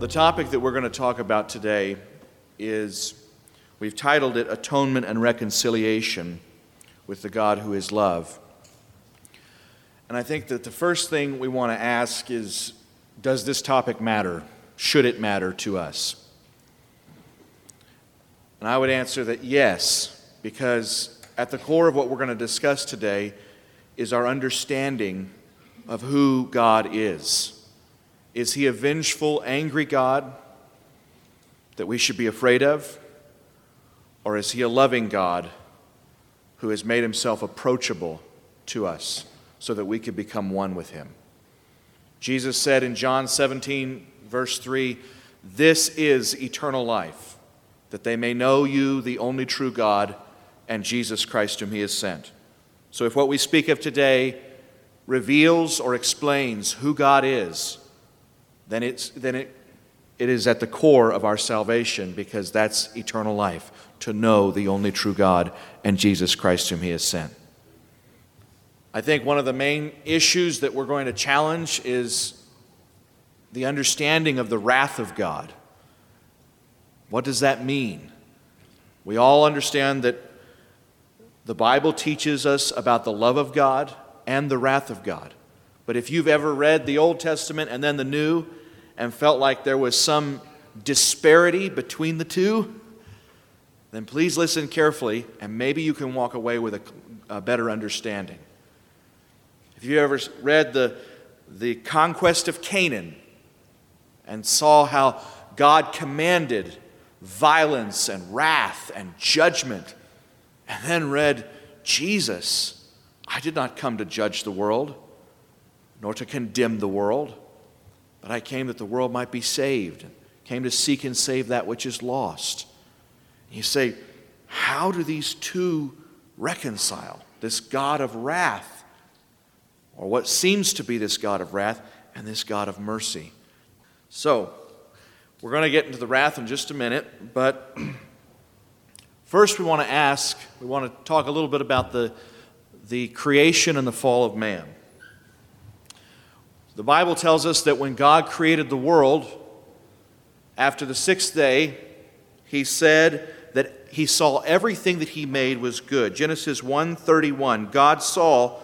The topic that we're going to talk about today is we've titled it Atonement and Reconciliation with the God who is love. And I think that the first thing we want to ask is Does this topic matter? Should it matter to us? And I would answer that yes, because at the core of what we're going to discuss today is our understanding of who God is. Is he a vengeful, angry God that we should be afraid of? Or is he a loving God who has made himself approachable to us so that we could become one with him? Jesus said in John 17, verse 3, This is eternal life, that they may know you, the only true God, and Jesus Christ, whom he has sent. So if what we speak of today reveals or explains who God is, then, it's, then it, it is at the core of our salvation because that's eternal life, to know the only true God and Jesus Christ whom He has sent. I think one of the main issues that we're going to challenge is the understanding of the wrath of God. What does that mean? We all understand that the Bible teaches us about the love of God and the wrath of God. But if you've ever read the Old Testament and then the New and felt like there was some disparity between the two, then please listen carefully and maybe you can walk away with a, a better understanding. If you ever read the, the conquest of Canaan and saw how God commanded violence and wrath and judgment, and then read Jesus I did not come to judge the world, nor to condemn the world, but I came that the world might be saved, came to seek and save that which is lost. You say, how do these two reconcile? This God of wrath, or what seems to be this God of wrath, and this God of mercy. So, we're going to get into the wrath in just a minute, but first we want to ask, we want to talk a little bit about the the creation and the fall of man. The Bible tells us that when God created the world, after the sixth day, he said that he saw everything that he made was good. Genesis 1:31 God saw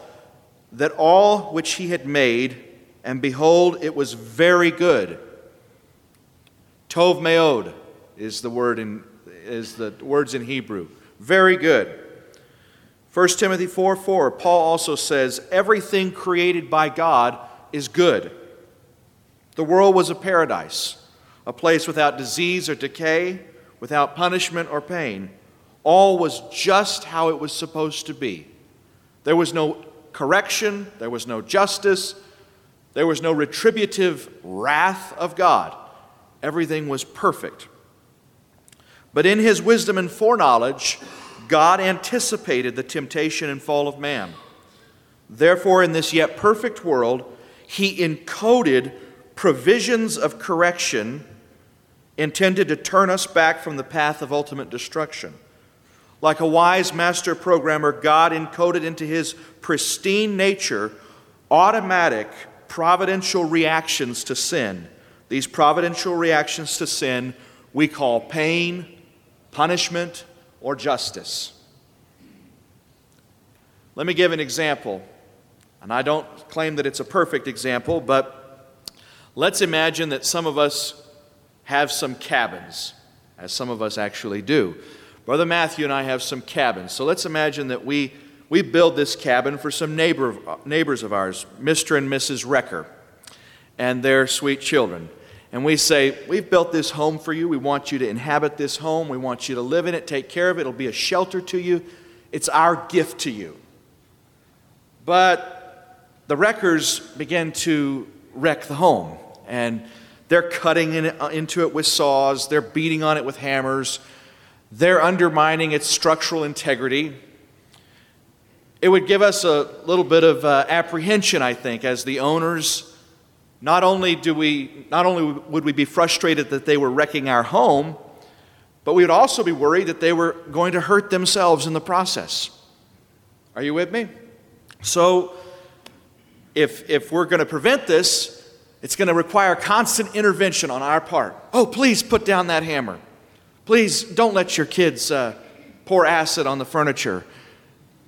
that all which he had made and behold it was very good. Tov meod is the word in is the words in Hebrew. Very good. 1 Timothy 4 4, Paul also says, Everything created by God is good. The world was a paradise, a place without disease or decay, without punishment or pain. All was just how it was supposed to be. There was no correction, there was no justice, there was no retributive wrath of God. Everything was perfect. But in his wisdom and foreknowledge, God anticipated the temptation and fall of man. Therefore, in this yet perfect world, he encoded provisions of correction intended to turn us back from the path of ultimate destruction. Like a wise master programmer, God encoded into his pristine nature automatic providential reactions to sin. These providential reactions to sin we call pain, punishment, or justice. Let me give an example. And I don't claim that it's a perfect example, but let's imagine that some of us have some cabins, as some of us actually do. Brother Matthew and I have some cabins. So let's imagine that we, we build this cabin for some neighbor, neighbors of ours, Mr. and Mrs. Recker, and their sweet children and we say, We've built this home for you. We want you to inhabit this home. We want you to live in it, take care of it. It'll be a shelter to you. It's our gift to you. But the wreckers begin to wreck the home, and they're cutting in, uh, into it with saws, they're beating on it with hammers, they're undermining its structural integrity. It would give us a little bit of uh, apprehension, I think, as the owners not only, do we, not only would we be frustrated that they were wrecking our home, but we would also be worried that they were going to hurt themselves in the process. Are you with me? So, if, if we're going to prevent this, It's going to require constant intervention on our part. Oh, please put down that hammer. Please don't let your kids uh, pour acid on the furniture.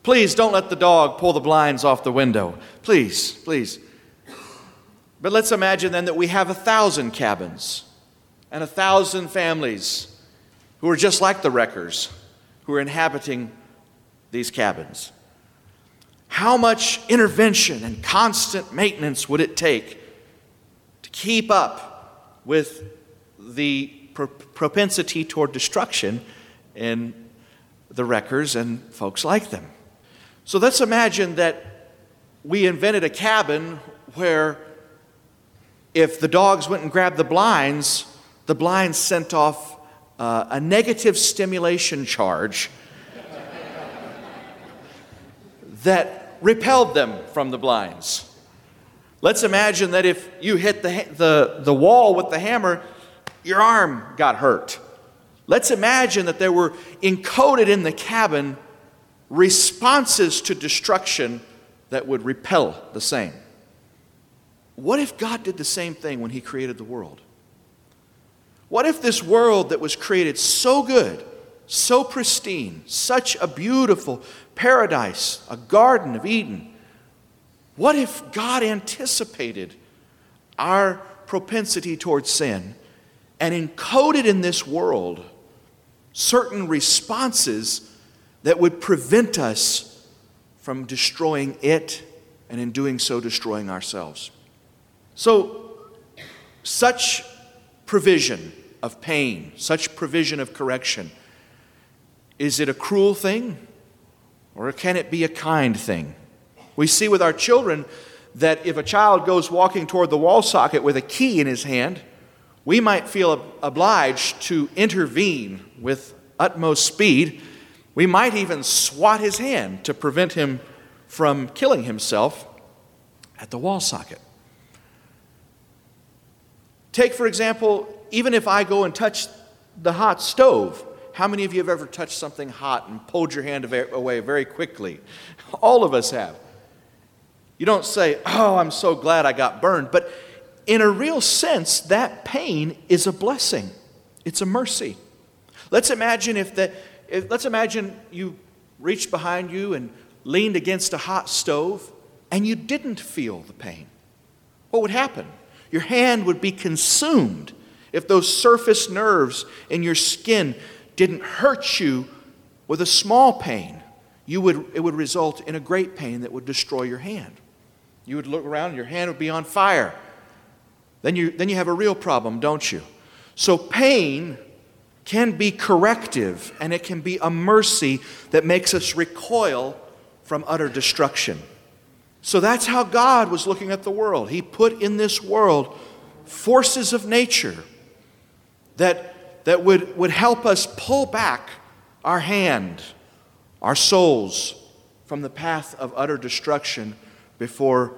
Please don't let the dog pull the blinds off the window. Please, please. But let's imagine then that we have a thousand cabins and a thousand families who are just like the wreckers who are inhabiting these cabins. How much intervention and constant maintenance would it take to keep up with the propensity toward destruction in the wreckers and folks like them? So let's imagine that we invented a cabin where if the dogs went and grabbed the blinds, the blinds sent off uh, a negative stimulation charge that repelled them from the blinds. Let's imagine that if you hit the, the, the wall with the hammer, your arm got hurt. Let's imagine that there were encoded in the cabin responses to destruction that would repel the same. What if God did the same thing when He created the world? What if this world that was created so good, so pristine, such a beautiful paradise, a garden of Eden, what if God anticipated our propensity towards sin and encoded in this world certain responses that would prevent us from destroying it and in doing so destroying ourselves? So, such provision of pain, such provision of correction, is it a cruel thing or can it be a kind thing? We see with our children that if a child goes walking toward the wall socket with a key in his hand, we might feel obliged to intervene with utmost speed. We might even swat his hand to prevent him from killing himself at the wall socket. Take, for example, even if I go and touch the hot stove, how many of you have ever touched something hot and pulled your hand away very quickly? All of us have. You don't say, Oh, I'm so glad I got burned. But in a real sense, that pain is a blessing, it's a mercy. Let's imagine if the, let's imagine you reached behind you and leaned against a hot stove and you didn't feel the pain. What would happen? Your hand would be consumed if those surface nerves in your skin didn't hurt you with a small pain. You would, it would result in a great pain that would destroy your hand. You would look around, and your hand would be on fire. Then you, then you have a real problem, don't you? So, pain can be corrective and it can be a mercy that makes us recoil from utter destruction. So that's how God was looking at the world. He put in this world forces of nature that, that would, would help us pull back our hand, our souls, from the path of utter destruction before,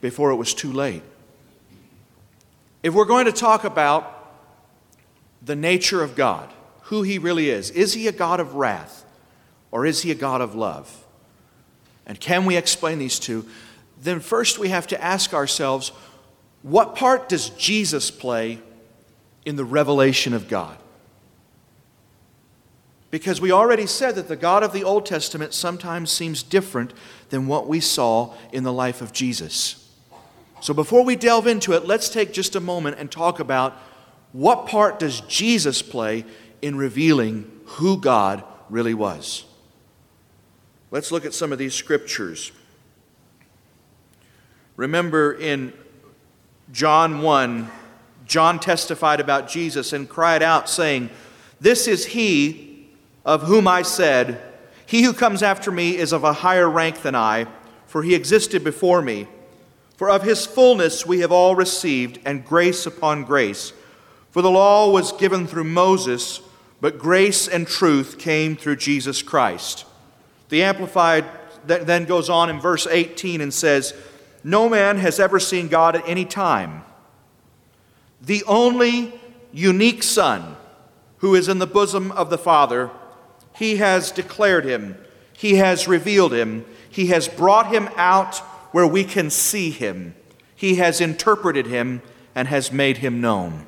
before it was too late. If we're going to talk about the nature of God, who He really is, is He a God of wrath or is He a God of love? And can we explain these two? Then first we have to ask ourselves what part does Jesus play in the revelation of God? Because we already said that the God of the Old Testament sometimes seems different than what we saw in the life of Jesus. So before we delve into it, let's take just a moment and talk about what part does Jesus play in revealing who God really was. Let's look at some of these scriptures. Remember in John 1, John testified about Jesus and cried out, saying, This is he of whom I said, He who comes after me is of a higher rank than I, for he existed before me. For of his fullness we have all received, and grace upon grace. For the law was given through Moses, but grace and truth came through Jesus Christ. The Amplified then goes on in verse 18 and says, No man has ever seen God at any time. The only unique Son who is in the bosom of the Father, he has declared him, he has revealed him, he has brought him out where we can see him. he has interpreted him and has made him known.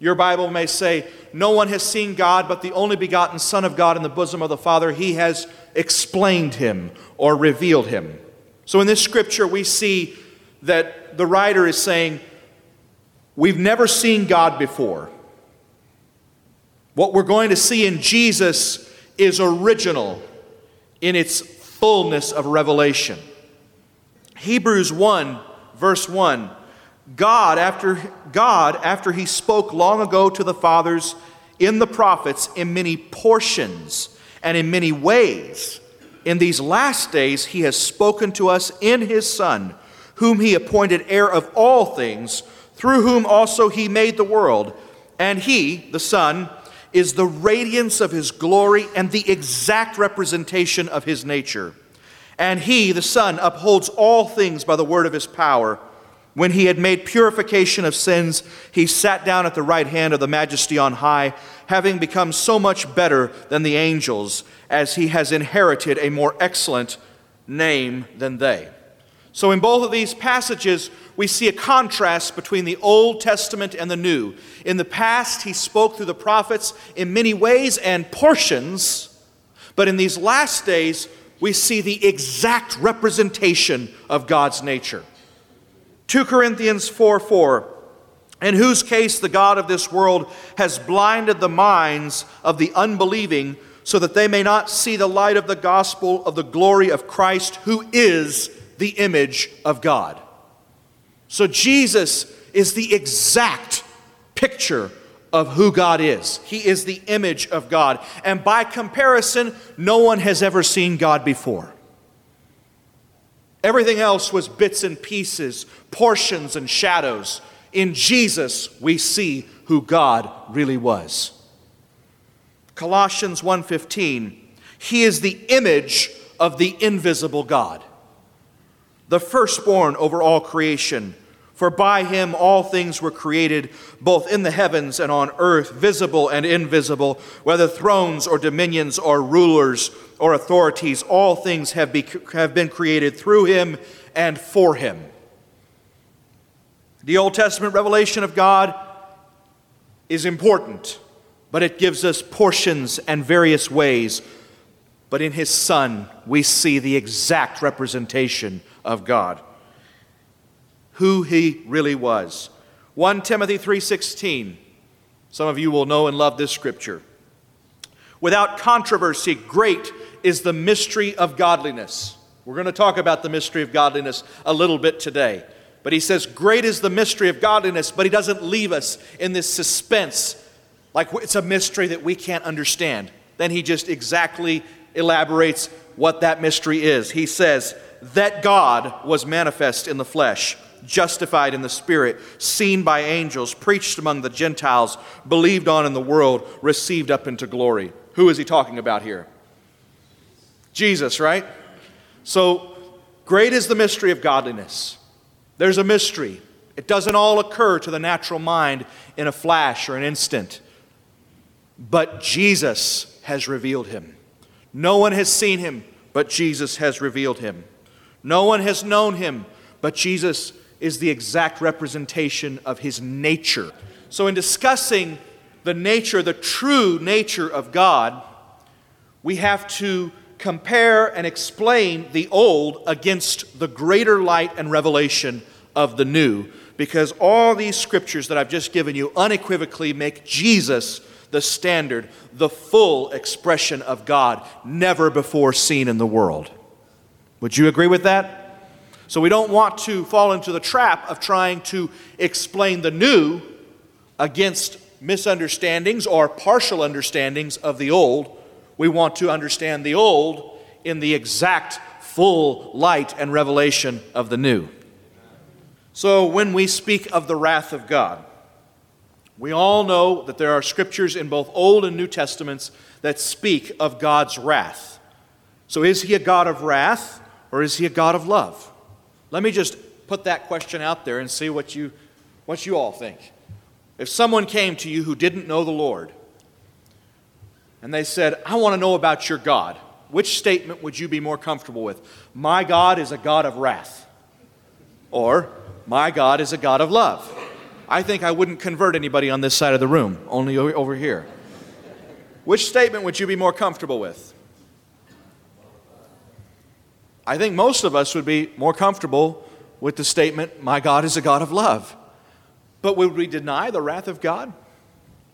Your Bible may say, No one has seen God but the only begotten Son of God in the bosom of the Father. He has explained him or revealed him. So in this scripture, we see that the writer is saying, We've never seen God before. What we're going to see in Jesus is original in its fullness of revelation. Hebrews 1, verse 1 God, after, God, after he spoke long ago to the fathers in the prophets in many portions and in many ways, in these last days he has spoken to us in his Son, whom he appointed heir of all things, through whom also he made the world. And he, the Son, is the radiance of his glory and the exact representation of his nature. And he, the Son, upholds all things by the word of his power. When he had made purification of sins, he sat down at the right hand of the majesty on high, having become so much better than the angels, as he has inherited a more excellent name than they. So, in both of these passages, we see a contrast between the Old Testament and the New. In the past, he spoke through the prophets in many ways and portions, but in these last days, we see the exact representation of God's nature. 2 Corinthians 4 4, in whose case the God of this world has blinded the minds of the unbelieving so that they may not see the light of the gospel of the glory of Christ, who is the image of God. So Jesus is the exact picture of who God is. He is the image of God. And by comparison, no one has ever seen God before. Everything else was bits and pieces, portions and shadows. In Jesus, we see who God really was. Colossians 1:15 He is the image of the invisible God, the firstborn over all creation. For by him all things were created, both in the heavens and on earth, visible and invisible, whether thrones or dominions or rulers or authorities, all things have, be, have been created through him and for him. The Old Testament revelation of God is important, but it gives us portions and various ways. But in his Son, we see the exact representation of God who he really was. 1 Timothy 3:16. Some of you will know and love this scripture. Without controversy, great is the mystery of godliness. We're going to talk about the mystery of godliness a little bit today. But he says, Great is the mystery of godliness, but he doesn't leave us in this suspense like it's a mystery that we can't understand. Then he just exactly elaborates what that mystery is. He says, That God was manifest in the flesh justified in the Spirit, seen by angels, preached among the Gentiles, believed on in the world, received up into glory. Who is he talking about here? Jesus, right? So, great is the mystery of godliness. There's a mystery. It doesn't all occur to the natural mind in a flash or an instant. But Jesus has revealed him. No one has seen him, but Jesus has revealed him. No one has known him, but Jesus is the exact representation of his nature. So, in discussing the nature, the true nature of God, we have to compare and explain the old against the greater light and revelation of the new. Because all these scriptures that I've just given you unequivocally make Jesus the standard, the full expression of God, never before seen in the world. Would you agree with that? So we don't want to fall into the trap of trying to explain the new against misunderstandings or partial understandings of the old. We want to understand the old in the exact full light and revelation of the new. So when we speak of the wrath of God, we all know that there are scriptures in both Old and New Testaments that speak of God's wrath. So is he a God of wrath or is he a God of love? Let me just put that question out there and see what you, what you all think. If someone came to you who didn't know the Lord and they said, I want to know about your God, which statement would you be more comfortable with? My God is a God of wrath. or my God is a God of love. I think I wouldn't convert anybody on this side of the room, only over here. Which statement would you be more comfortable with? I think most of us would be more comfortable with the statement, My God is a God of love. But would we deny the wrath of God?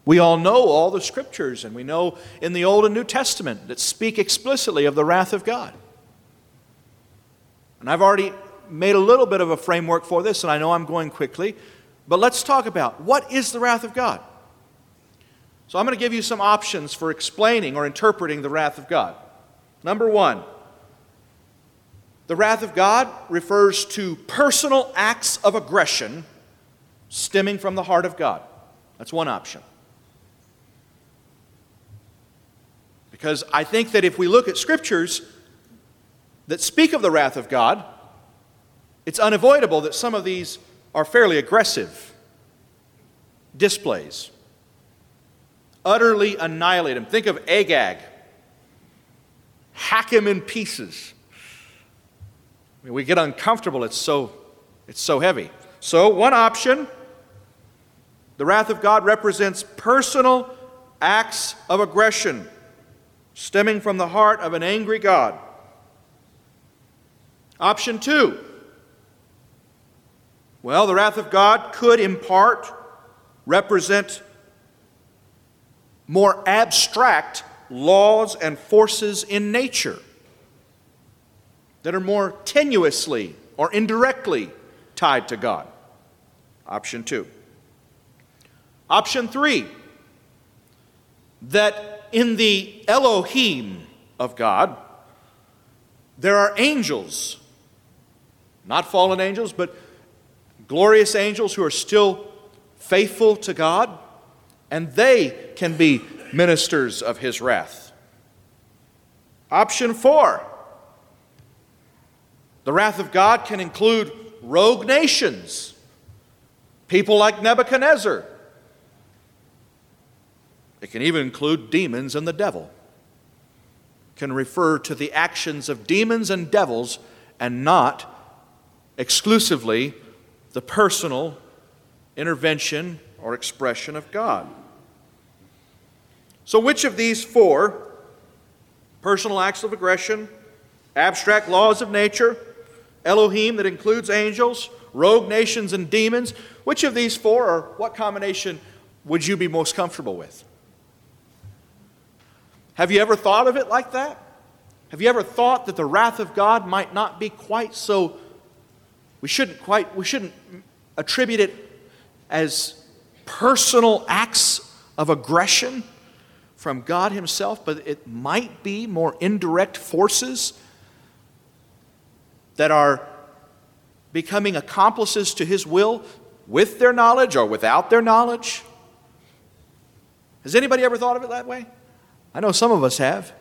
We all know all the scriptures, and we know in the Old and New Testament that speak explicitly of the wrath of God. And I've already made a little bit of a framework for this, and I know I'm going quickly, but let's talk about what is the wrath of God? So I'm going to give you some options for explaining or interpreting the wrath of God. Number one, the wrath of God refers to personal acts of aggression stemming from the heart of God. That's one option. Because I think that if we look at scriptures that speak of the wrath of God, it's unavoidable that some of these are fairly aggressive displays. Utterly annihilate him. Think of Agag. Hack him in pieces. I mean, we get uncomfortable, it's so, it's so heavy. So, one option the wrath of God represents personal acts of aggression stemming from the heart of an angry God. Option two. Well, the wrath of God could, in part, represent more abstract laws and forces in nature that are more tenuously or indirectly tied to God. Option two. Option three, that in the Elohim of God, there are angels, not fallen angels, but glorious angels who are still faithful to God, and they can be ministers of His wrath. Option four the wrath of God can include rogue nations, people like Nebuchadnezzar it can even include demons and the devil. Can refer to the actions of demons and devils and not exclusively the personal intervention or expression of God. So, which of these four personal acts of aggression, abstract laws of nature, Elohim that includes angels, rogue nations, and demons which of these four, or what combination would you be most comfortable with? Have you ever thought of it like that? Have you ever thought that the wrath of God might not be quite so we shouldn't quite we shouldn't attribute it as personal acts of aggression from God himself, but it might be more indirect forces that are becoming accomplices to his will with their knowledge or without their knowledge? Has anybody ever thought of it that way? I know some of us have.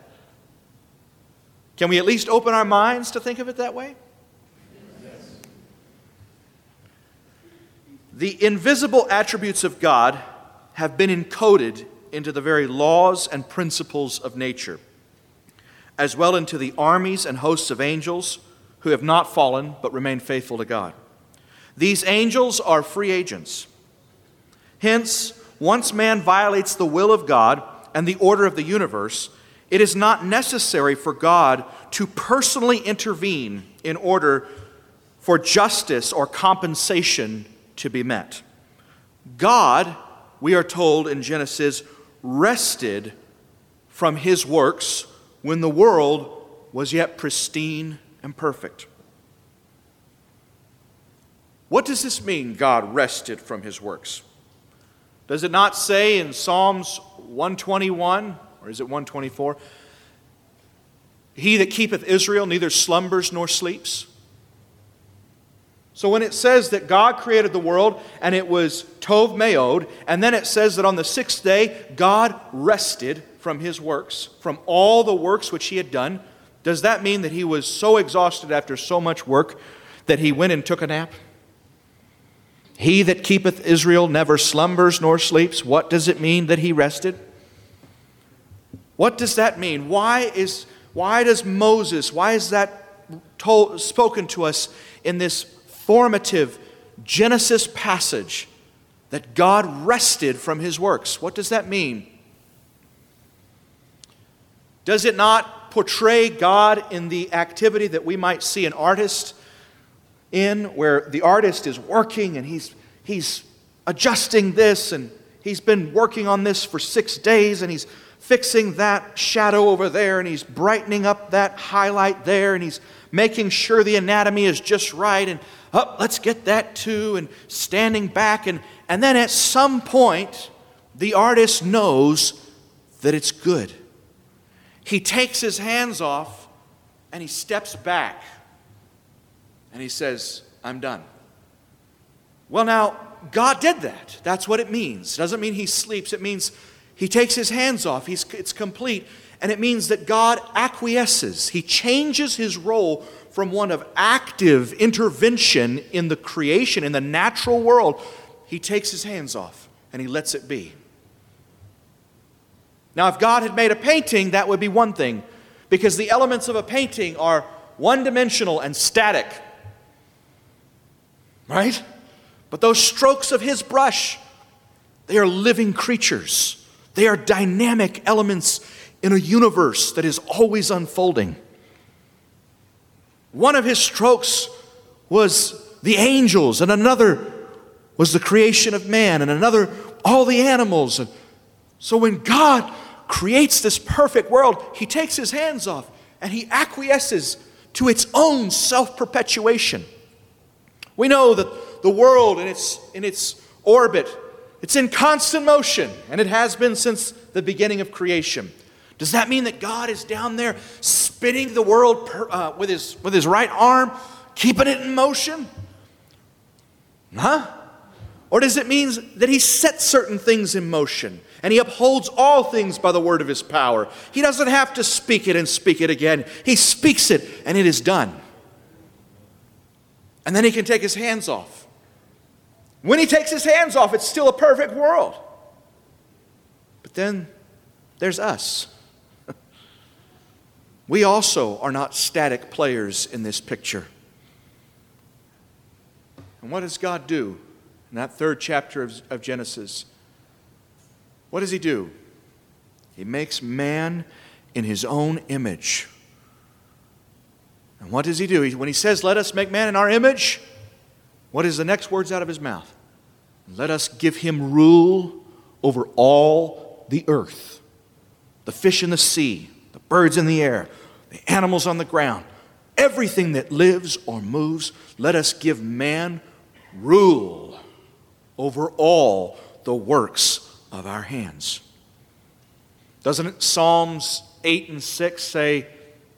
Can we at least open our minds to think of it that way? The invisible attributes of God have been encoded into the very laws and principles of nature, as well into the armies and hosts of angels who have not fallen but remain faithful to God. These angels are free agents. Hence, once man violates the will of God, and the order of the universe, it is not necessary for God to personally intervene in order for justice or compensation to be met. God, we are told in Genesis, rested from his works when the world was yet pristine and perfect. What does this mean, God rested from his works? Does it not say in Psalms 121, or is it 124? He that keepeth Israel neither slumbers nor sleeps. So when it says that God created the world and it was Tov Meod, and then it says that on the sixth day God rested from his works, from all the works which he had done, does that mean that he was so exhausted after so much work that he went and took a nap? He that keepeth Israel never slumbers nor sleeps. What does it mean that he rested? What does that mean? Why, is, why does Moses, why is that told, spoken to us in this formative Genesis passage that God rested from his works. What does that mean? Does it not portray God in the activity that we might see an artist in, where the artist is working and he's, he's adjusting this and he's been working on this for six days and he's fixing that shadow over there and he's brightening up that highlight there and he's making sure the anatomy is just right and oh, let's get that too, and standing back. And, and then at some point, the artist knows that it's good. He takes his hands off and he steps back and he says, I'm done. Well, now, God did that. That's what it means. It doesn't mean he sleeps, it means he takes his hands off. He's, it's complete. And it means that God acquiesces. He changes his role from one of active intervention in the creation, in the natural world. He takes his hands off and he lets it be. Now, if God had made a painting, that would be one thing, because the elements of a painting are one dimensional and static. Right? But those strokes of his brush, they are living creatures. They are dynamic elements in a universe that is always unfolding. One of his strokes was the angels, and another was the creation of man, and another, all the animals. And so when God creates this perfect world, he takes his hands off and he acquiesces to its own self perpetuation. We know that the world in its, in its orbit, it's in constant motion, and it has been since the beginning of creation. Does that mean that God is down there spinning the world per, uh, with, his, with his right arm, keeping it in motion? Huh? Or does it mean that he sets certain things in motion and he upholds all things by the word of his power? He doesn't have to speak it and speak it again. He speaks it and it is done. And then he can take his hands off. When he takes his hands off, it's still a perfect world. But then there's us. We also are not static players in this picture. And what does God do in that third chapter of, of Genesis? What does He do? He makes man in His own image. And what does He do? When He says, Let us make man in our image, what is the next words out of His mouth? Let us give Him rule over all the earth the fish in the sea, birds in the air, the animals on the ground, everything that lives or moves, let us give man rule over all the works of our hands. Doesn't Psalms 8 and 6 say,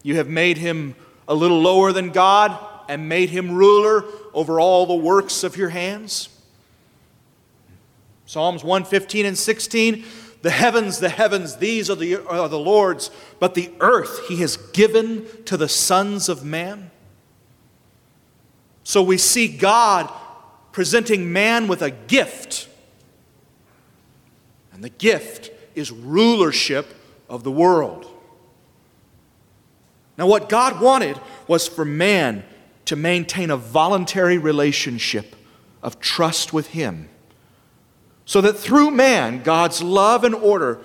You have made him a little lower than God and made him ruler over all the works of your hands? Psalms 115 and 16 the heavens, the heavens, these are the, are the Lord's, but the earth he has given to the sons of man. So we see God presenting man with a gift. And the gift is rulership of the world. Now, what God wanted was for man to maintain a voluntary relationship of trust with Him so that through man, God's love and order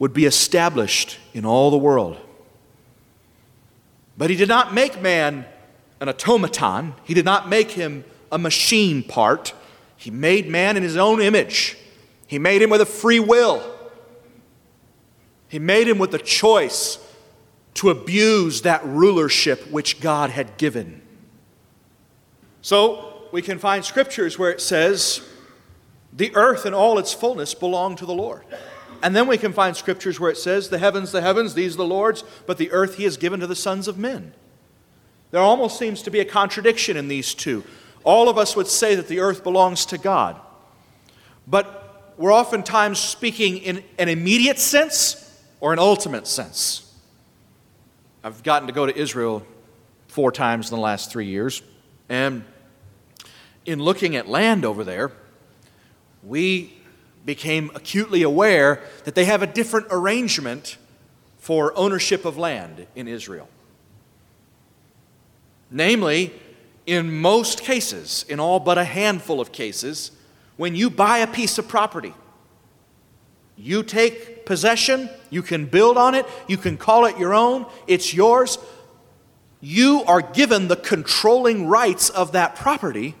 would be established in all the world. But he did not make man an automaton, he did not make him a machine part. He made man in his own image, he made him with a free will. He made him with the choice to abuse that rulership which God had given. So we can find scriptures where it says, the earth and all its fullness belong to the Lord. And then we can find scriptures where it says, The heavens, the heavens, these the Lord's, but the earth he has given to the sons of men. There almost seems to be a contradiction in these two. All of us would say that the earth belongs to God. But we're oftentimes speaking in an immediate sense or an ultimate sense. I've gotten to go to Israel four times in the last three years. And in looking at land over there, we became acutely aware that they have a different arrangement for ownership of land in Israel. Namely, in most cases, in all but a handful of cases, when you buy a piece of property, you take possession, you can build on it, you can call it your own, it's yours. You are given the controlling rights of that property,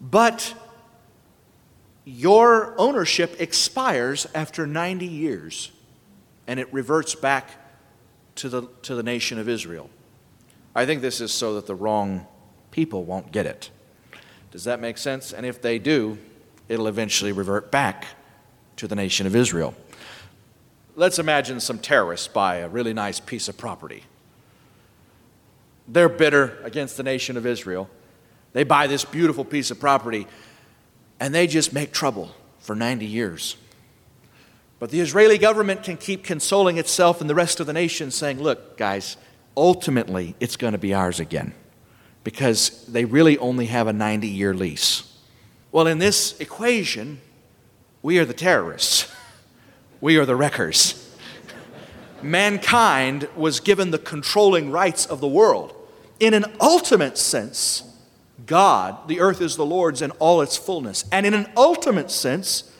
but your ownership expires after 90 years and it reverts back to the, to the nation of Israel. I think this is so that the wrong people won't get it. Does that make sense? And if they do, it'll eventually revert back to the nation of Israel. Let's imagine some terrorists buy a really nice piece of property. They're bitter against the nation of Israel. They buy this beautiful piece of property and they just make trouble for 90 years. But the Israeli government can keep consoling itself and the rest of the nation, saying, Look, guys, ultimately it's going to be ours again because they really only have a 90 year lease. Well, in this equation, we are the terrorists, we are the wreckers. Mankind was given the controlling rights of the world. In an ultimate sense, God, the earth is the Lord's in all its fullness. And in an ultimate sense,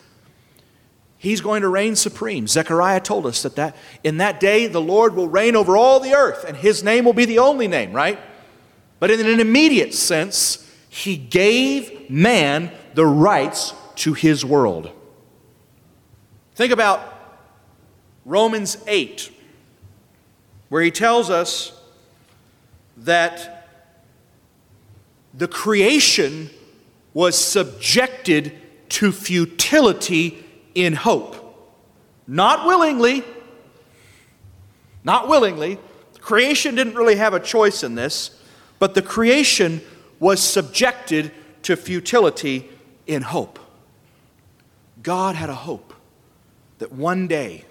He's going to reign supreme. Zechariah told us that, that in that day the Lord will reign over all the earth, and his name will be the only name, right? But in an immediate sense, he gave man the rights to his world. Think about Romans 8, where he tells us that the creation was subjected to futility in hope. Not willingly, not willingly. Creation didn't really have a choice in this, but the creation was subjected to futility in hope. God had a hope that one day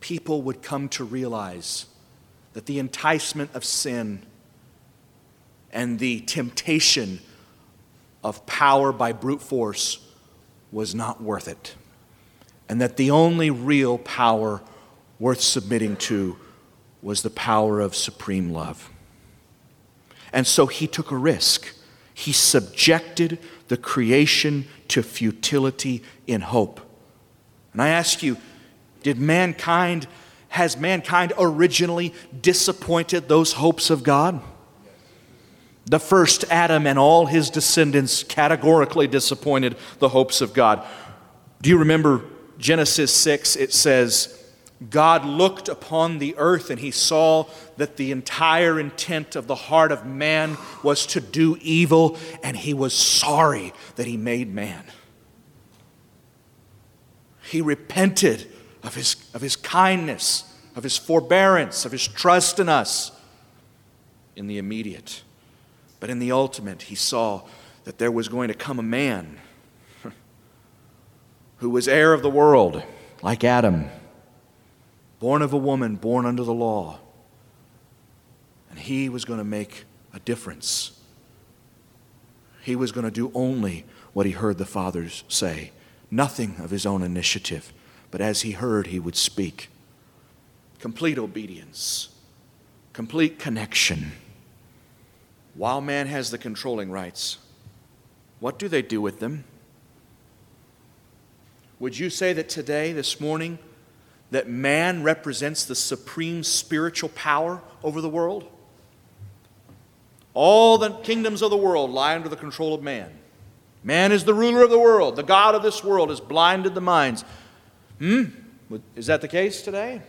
people would come to realize that the enticement of sin and the temptation of power by brute force was not worth it. And that the only real power worth submitting to was the power of supreme love. And so he took a risk. He subjected the creation to futility in hope. And I ask you, did mankind, has mankind originally disappointed those hopes of God? The first Adam and all his descendants categorically disappointed the hopes of God. Do you remember Genesis 6? It says, God looked upon the earth and he saw that the entire intent of the heart of man was to do evil, and he was sorry that he made man. He repented of his, of his kindness, of his forbearance, of his trust in us in the immediate. But in the ultimate, he saw that there was going to come a man who was heir of the world, like Adam, born of a woman, born under the law. And he was going to make a difference. He was going to do only what he heard the fathers say, nothing of his own initiative, but as he heard, he would speak. Complete obedience, complete connection while man has the controlling rights, what do they do with them? Would you say that today, this morning, that man represents the supreme spiritual power over the world? All the kingdoms of the world lie under the control of man. Man is the ruler of the world. The God of this world has blinded the minds. Hmm? Is that the case today?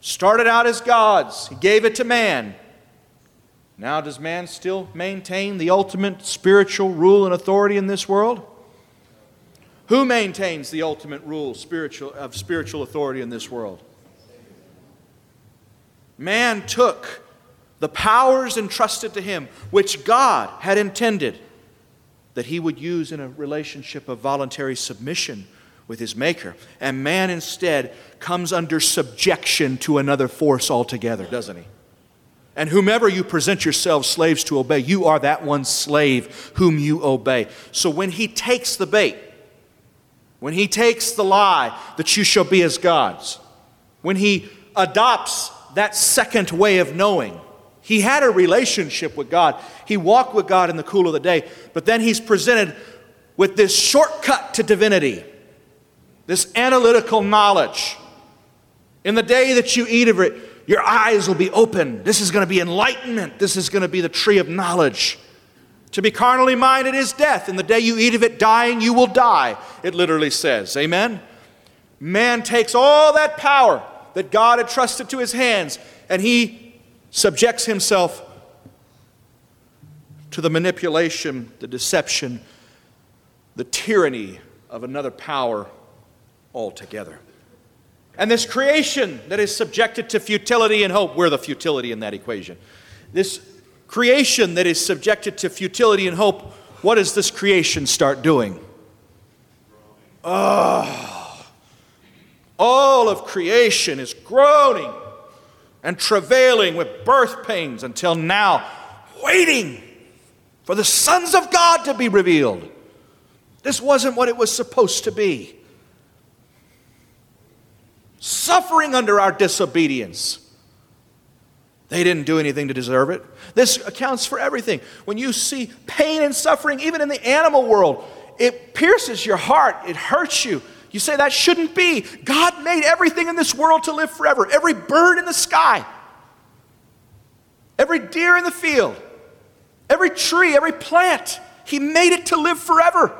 Started out as God's, he gave it to man. Now, does man still maintain the ultimate spiritual rule and authority in this world? Who maintains the ultimate rule spiritual, of spiritual authority in this world? Man took the powers entrusted to him, which God had intended that he would use in a relationship of voluntary submission with his Maker. And man instead comes under subjection to another force altogether, doesn't he? And whomever you present yourselves slaves to obey, you are that one slave whom you obey. So when he takes the bait, when he takes the lie that you shall be as gods, when he adopts that second way of knowing, He had a relationship with God. He walked with God in the cool of the day, but then he's presented with this shortcut to divinity, this analytical knowledge. In the day that you eat of it, your eyes will be open. This is going to be enlightenment. This is going to be the tree of knowledge. To be carnally minded is death. In the day you eat of it, dying, you will die, it literally says. Amen? Man takes all that power that God had trusted to his hands and he subjects himself to the manipulation, the deception, the tyranny of another power altogether. And this creation that is subjected to futility and hope, we're the futility in that equation. This creation that is subjected to futility and hope, what does this creation start doing? Oh, all of creation is groaning and travailing with birth pains until now, waiting for the sons of God to be revealed. This wasn't what it was supposed to be. Suffering under our disobedience. They didn't do anything to deserve it. This accounts for everything. When you see pain and suffering, even in the animal world, it pierces your heart, it hurts you. You say that shouldn't be. God made everything in this world to live forever. Every bird in the sky, every deer in the field, every tree, every plant. He made it to live forever.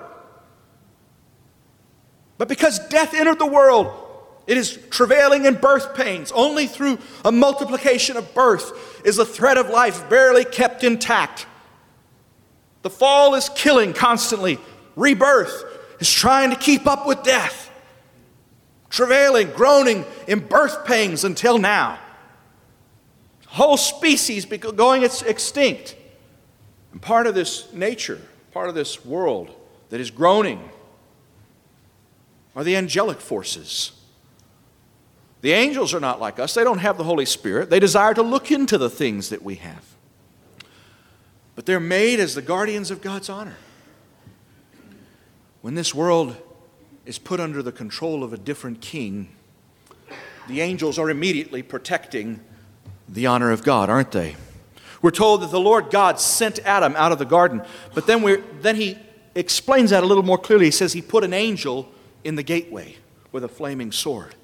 But because death entered the world, it is travailing in birth pains. Only through a multiplication of birth is the thread of life barely kept intact. The fall is killing constantly. Rebirth is trying to keep up with death travailing, groaning in birth pains until now. Whole species going extinct. And part of this nature, part of this world that is groaning, are the angelic forces. The angels are not like us, they don't have the Holy Spirit. They desire to look into the things that we have. But they're made as the guardians of God's honor. When this world is put under the control of a different king, the angels are immediately protecting the honor of God, aren't they? We're told that the Lord God sent Adam out of the garden, but then, we're, then he explains that a little more clearly. He says he put an angel in the gateway with a flaming sword.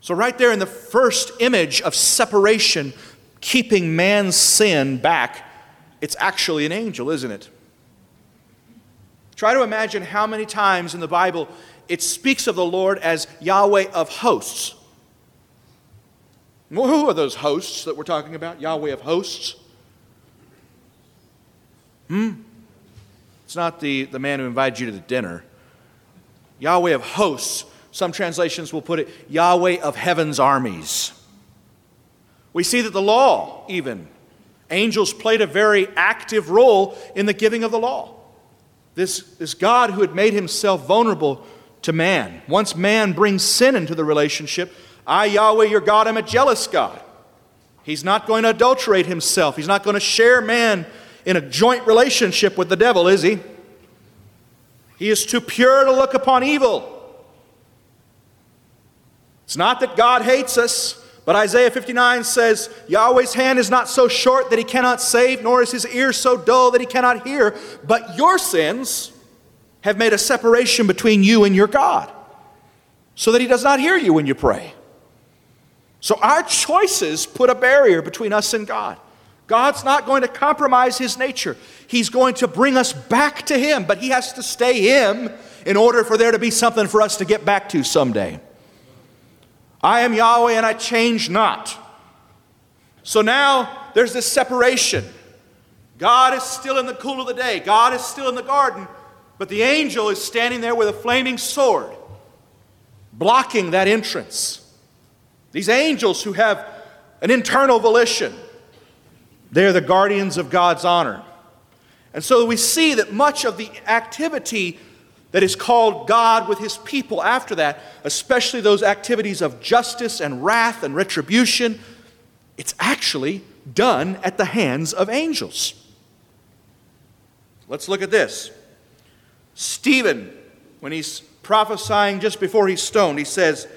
So, right there in the first image of separation, keeping man's sin back, it's actually an angel, isn't it? Try to imagine how many times in the Bible it speaks of the Lord as Yahweh of hosts. Well, who are those hosts that we're talking about? Yahweh of hosts? Hmm? It's not the, the man who invited you to the dinner. Yahweh of hosts. Some translations will put it Yahweh of heaven's armies. We see that the law, even, angels played a very active role in the giving of the law. This, this God who had made himself vulnerable to man. Once man brings sin into the relationship, I, Yahweh, your God, am a jealous God. He's not going to adulterate himself. He's not going to share man in a joint relationship with the devil, is he? He is too pure to look upon evil. It's not that God hates us, but Isaiah 59 says, Yahweh's hand is not so short that he cannot save, nor is his ear so dull that he cannot hear. But your sins have made a separation between you and your God, so that he does not hear you when you pray. So our choices put a barrier between us and God. God's not going to compromise his nature. He's going to bring us back to him, but he has to stay him in order for there to be something for us to get back to someday. I am Yahweh and I change not. So now there's this separation. God is still in the cool of the day, God is still in the garden, but the angel is standing there with a flaming sword, blocking that entrance. These angels who have an internal volition, they're the guardians of God's honor. And so we see that much of the activity that is called God with his people after that, especially those activities of justice and wrath and retribution, it's actually done at the hands of angels. Let's look at this. Stephen, when he's prophesying just before he's stoned, he says,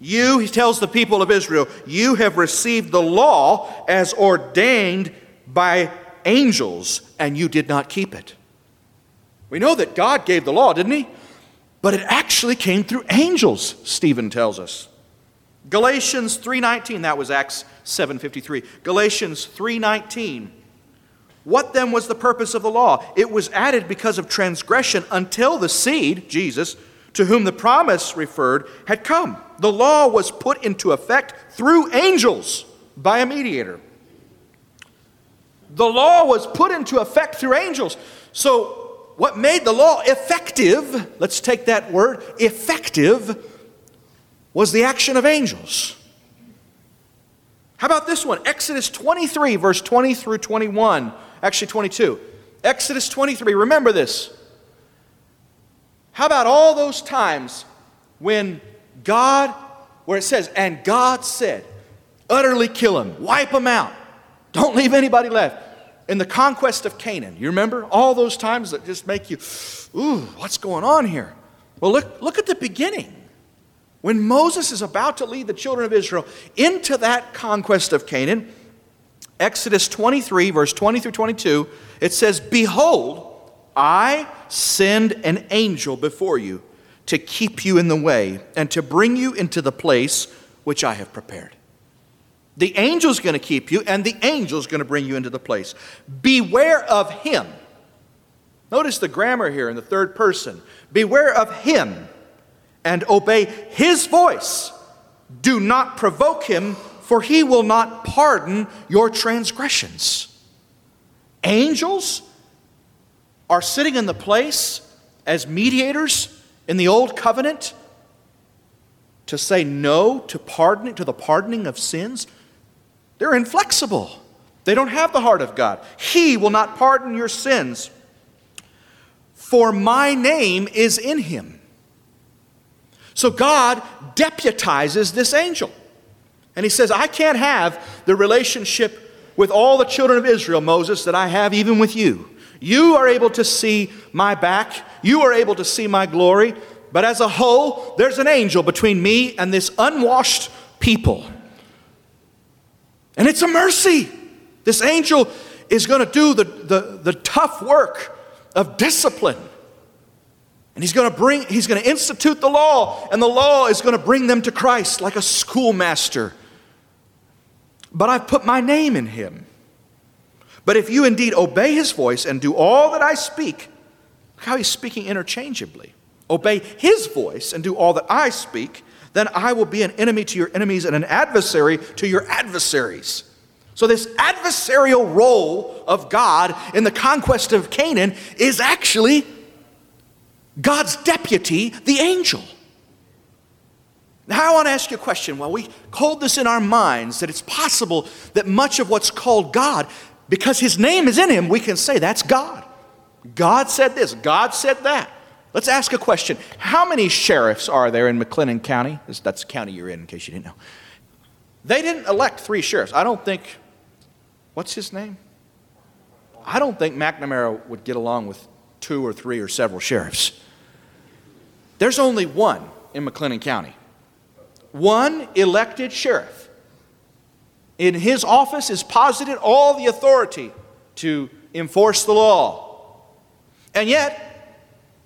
You, he tells the people of Israel, you have received the law as ordained by angels, and you did not keep it. We know that God gave the law, didn't he? But it actually came through angels, Stephen tells us. Galatians 3:19, that was Acts 7:53. Galatians 3:19. What then was the purpose of the law? It was added because of transgression until the seed, Jesus, to whom the promise referred, had come. The law was put into effect through angels by a mediator. The law was put into effect through angels. So what made the law effective, let's take that word, effective, was the action of angels. How about this one? Exodus 23, verse 20 through 21. Actually, 22. Exodus 23, remember this. How about all those times when God, where it says, and God said, utterly kill him, wipe him out, don't leave anybody left in the conquest of Canaan. You remember all those times that just make you, ooh, what's going on here? Well, look, look at the beginning. When Moses is about to lead the children of Israel into that conquest of Canaan, Exodus 23, verse 20 through 22, it says, Behold, I send an angel before you to keep you in the way and to bring you into the place which I have prepared. The angel's going to keep you, and the angel's going to bring you into the place. Beware of him. Notice the grammar here in the third person. Beware of him and obey his voice. Do not provoke him, for he will not pardon your transgressions. Angels are sitting in the place as mediators in the old covenant to say no to pardoning to the pardoning of sins they're inflexible. They don't have the heart of God. He will not pardon your sins, for my name is in him. So God deputizes this angel. And he says, I can't have the relationship with all the children of Israel, Moses, that I have even with you. You are able to see my back, you are able to see my glory, but as a whole, there's an angel between me and this unwashed people. And it's a mercy. This angel is going to do the, the, the tough work of discipline. And he's going to bring, he's going to institute the law, and the law is going to bring them to Christ like a schoolmaster. But I've put my name in him. But if you indeed obey his voice and do all that I speak, look how he's speaking interchangeably. Obey his voice and do all that I speak, then I will be an enemy to your enemies and an adversary to your adversaries. So, this adversarial role of God in the conquest of Canaan is actually God's deputy, the angel. Now, I want to ask you a question. While we hold this in our minds that it's possible that much of what's called God, because his name is in him, we can say that's God. God said this, God said that. Let's ask a question. How many sheriffs are there in McLennan County? That's the county you're in, in case you didn't know. They didn't elect three sheriffs. I don't think, what's his name? I don't think McNamara would get along with two or three or several sheriffs. There's only one in McLennan County. One elected sheriff. In his office is posited all the authority to enforce the law. And yet,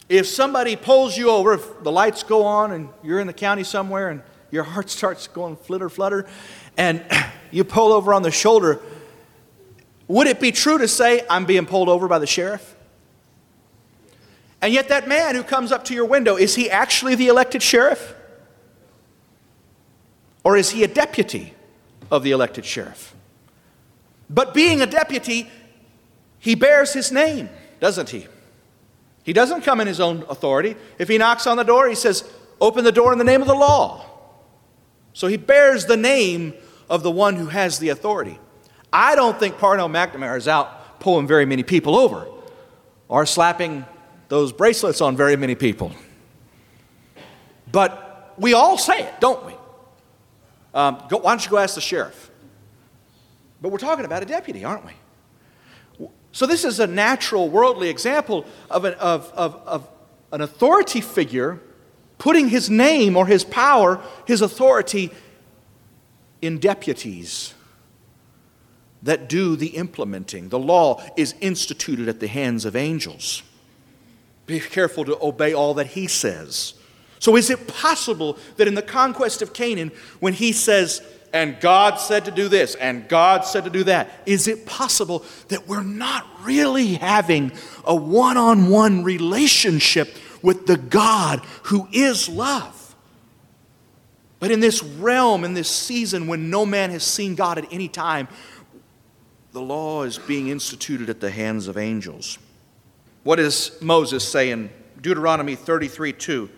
if somebody pulls you over, if the lights go on and you're in the county somewhere and your heart starts going flitter flutter and you pull over on the shoulder, would it be true to say, I'm being pulled over by the sheriff? And yet, that man who comes up to your window, is he actually the elected sheriff? Or is he a deputy of the elected sheriff? But being a deputy, he bears his name, doesn't he? He doesn't come in his own authority. If he knocks on the door, he says, Open the door in the name of the law. So he bears the name of the one who has the authority. I don't think Parnell McNamara is out pulling very many people over or slapping those bracelets on very many people. But we all say it, don't we? Um, go, why don't you go ask the sheriff? But we're talking about a deputy, aren't we? So, this is a natural, worldly example of an, of, of, of an authority figure putting his name or his power, his authority in deputies that do the implementing. The law is instituted at the hands of angels. Be careful to obey all that he says. So, is it possible that in the conquest of Canaan, when he says, and God said to do this, and God said to do that, is it possible that we're not really having a one on one relationship with the God who is love? But in this realm, in this season when no man has seen God at any time, the law is being instituted at the hands of angels. What does Moses say in Deuteronomy 33 2?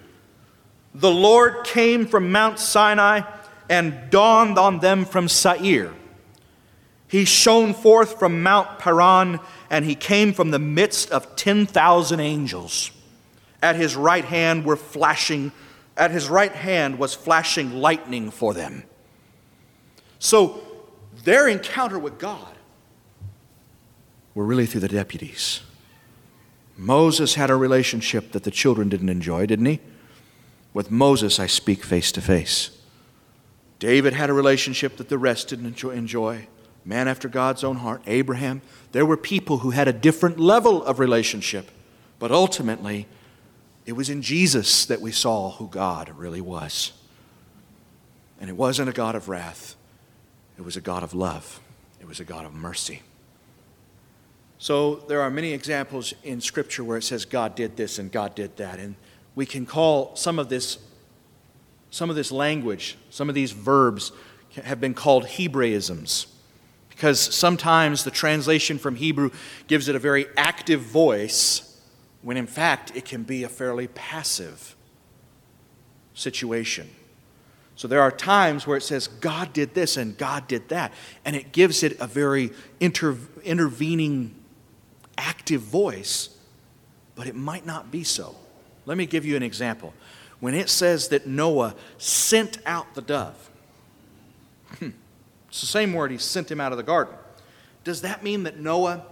The Lord came from Mount Sinai and dawned on them from Seir. He shone forth from Mount Paran, and he came from the midst of 10,000 angels. At his right hand were flashing, at his right hand was flashing lightning for them. So their encounter with God were really through the deputies. Moses had a relationship that the children didn't enjoy, didn't he? With Moses, I speak face to face. David had a relationship that the rest didn't enjoy. Man after God's own heart, Abraham. There were people who had a different level of relationship, but ultimately, it was in Jesus that we saw who God really was. And it wasn't a God of wrath, it was a God of love, it was a God of mercy. So there are many examples in Scripture where it says God did this and God did that. And we can call some of this, some of this language, some of these verbs have been called Hebraisms. Because sometimes the translation from Hebrew gives it a very active voice, when in fact it can be a fairly passive situation. So there are times where it says God did this and God did that, and it gives it a very inter- intervening active voice, but it might not be so. Let me give you an example. When it says that Noah sent out the dove, hmm, it's the same word, he sent him out of the garden. Does that mean that Noah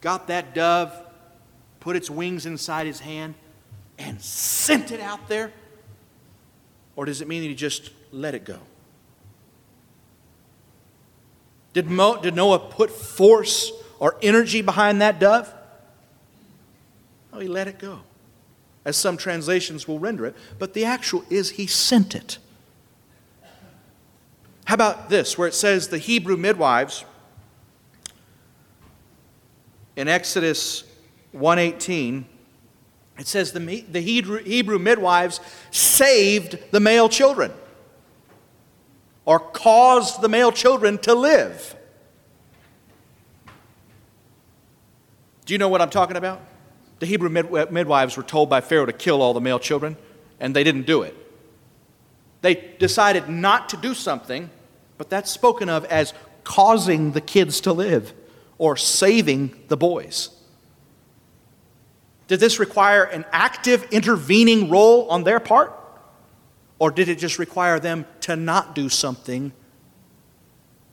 got that dove, put its wings inside his hand, and sent it out there? Or does it mean that he just let it go? Did, Mo, did Noah put force or energy behind that dove? Oh, he let it go, as some translations will render it, but the actual is he sent it. How about this, where it says the Hebrew midwives in Exodus 118, it says the, the Hebrew midwives saved the male children or caused the male children to live. Do you know what I'm talking about? The Hebrew mid- uh, midwives were told by Pharaoh to kill all the male children, and they didn't do it. They decided not to do something, but that's spoken of as causing the kids to live or saving the boys. Did this require an active intervening role on their part? Or did it just require them to not do something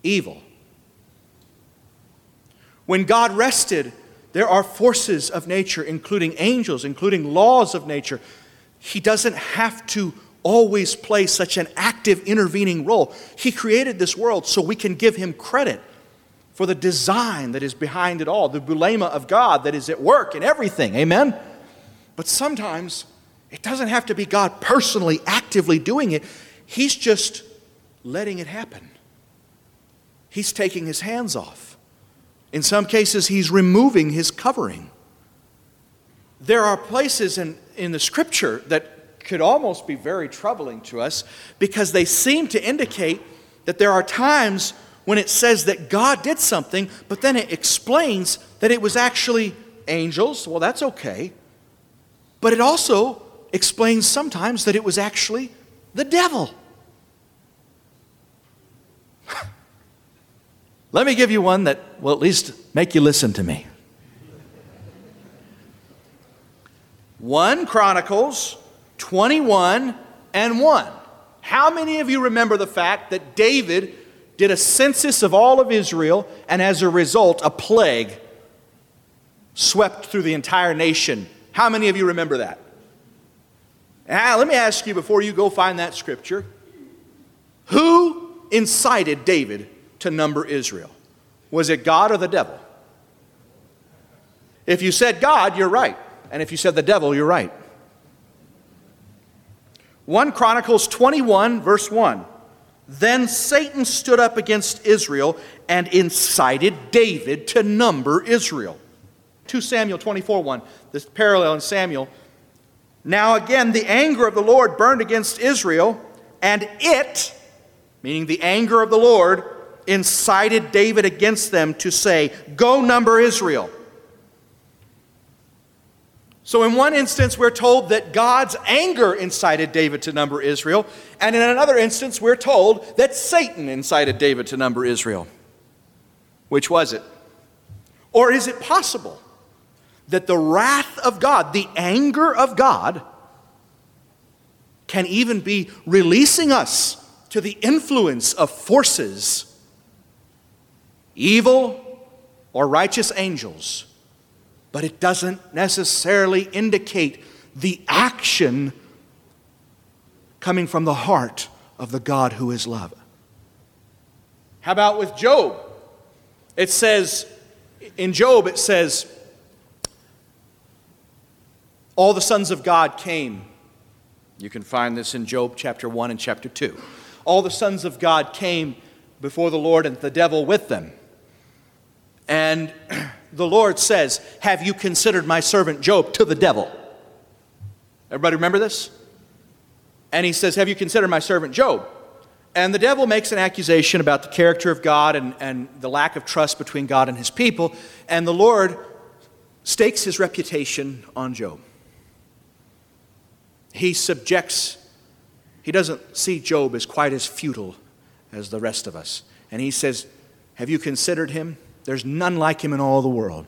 evil? When God rested there are forces of nature, including angels, including laws of nature. He doesn't have to always play such an active intervening role. He created this world so we can give him credit for the design that is behind it all, the bulema of God that is at work in everything. Amen? But sometimes it doesn't have to be God personally, actively doing it. He's just letting it happen. He's taking his hands off. In some cases, he's removing his covering. There are places in, in the scripture that could almost be very troubling to us because they seem to indicate that there are times when it says that God did something, but then it explains that it was actually angels. Well, that's okay. But it also explains sometimes that it was actually the devil. Let me give you one that will at least make you listen to me. 1 Chronicles 21 and 1. How many of you remember the fact that David did a census of all of Israel, and as a result, a plague swept through the entire nation? How many of you remember that? Now, let me ask you before you go find that scripture who incited David to number Israel? Was it God or the devil? If you said God, you're right. And if you said the devil, you're right. 1 Chronicles 21, verse 1. Then Satan stood up against Israel and incited David to number Israel. 2 Samuel 24, 1. This parallel in Samuel. Now again, the anger of the Lord burned against Israel, and it, meaning the anger of the Lord, incited David against them to say, Go number Israel. So, in one instance, we're told that God's anger incited David to number Israel, and in another instance, we're told that Satan incited David to number Israel. Which was it? Or is it possible that the wrath of God, the anger of God, can even be releasing us to the influence of forces, evil or righteous angels? but it doesn't necessarily indicate the action coming from the heart of the God who is love. How about with Job? It says, in Job, it says, all the sons of God came. You can find this in Job chapter 1 and chapter 2. All the sons of God came before the Lord and the devil with them. And the Lord says, Have you considered my servant Job to the devil? Everybody remember this? And he says, Have you considered my servant Job? And the devil makes an accusation about the character of God and, and the lack of trust between God and his people. And the Lord stakes his reputation on Job. He subjects, he doesn't see Job as quite as futile as the rest of us. And he says, Have you considered him? There's none like him in all the world.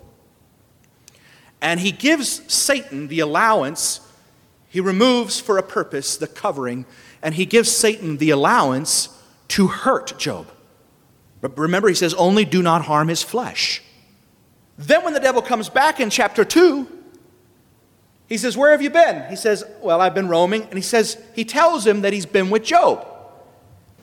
And he gives Satan the allowance, he removes for a purpose the covering, and he gives Satan the allowance to hurt Job. But remember, he says, only do not harm his flesh. Then, when the devil comes back in chapter 2, he says, Where have you been? He says, Well, I've been roaming. And he says, He tells him that he's been with Job.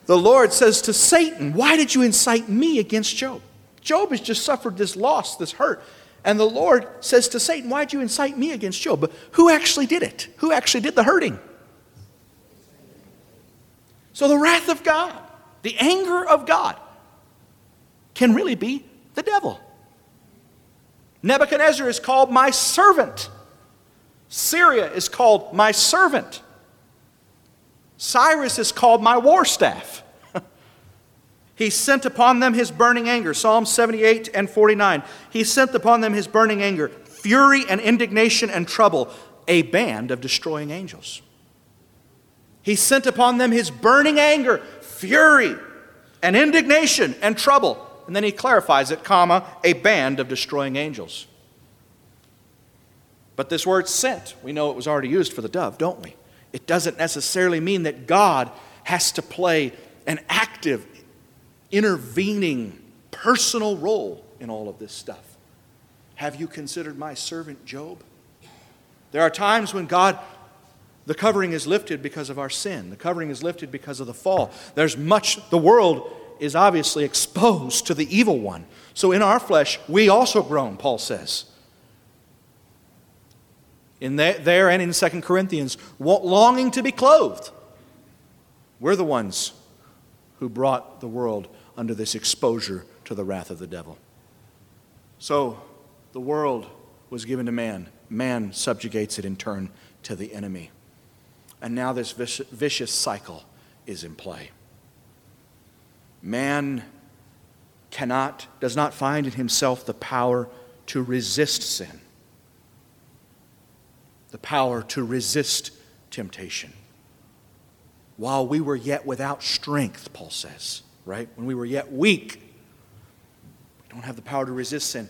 The Lord says to Satan, Why did you incite me against Job? Job has just suffered this loss, this hurt. And the Lord says to Satan, Why'd you incite me against Job? But who actually did it? Who actually did the hurting? So the wrath of God, the anger of God, can really be the devil. Nebuchadnezzar is called my servant. Syria is called my servant. Cyrus is called my war staff. He sent upon them his burning anger. Psalm 78 and 49. He sent upon them his burning anger, fury and indignation and trouble, a band of destroying angels. He sent upon them his burning anger, fury and indignation and trouble. And then he clarifies it, comma, a band of destroying angels. But this word sent, we know it was already used for the dove, don't we? It doesn't necessarily mean that God has to play an active, intervening personal role in all of this stuff. Have you considered my servant Job? There are times when God, the covering is lifted because of our sin, the covering is lifted because of the fall. There's much, the world is obviously exposed to the evil one. So in our flesh, we also groan, Paul says. In there and in 2 Corinthians, longing to be clothed. We're the ones who brought the world under this exposure to the wrath of the devil. So the world was given to man. Man subjugates it in turn to the enemy. And now this vicious cycle is in play. Man cannot, does not find in himself the power to resist sin, the power to resist temptation. While we were yet without strength, Paul says right? When we were yet weak, we don't have the power to resist sin.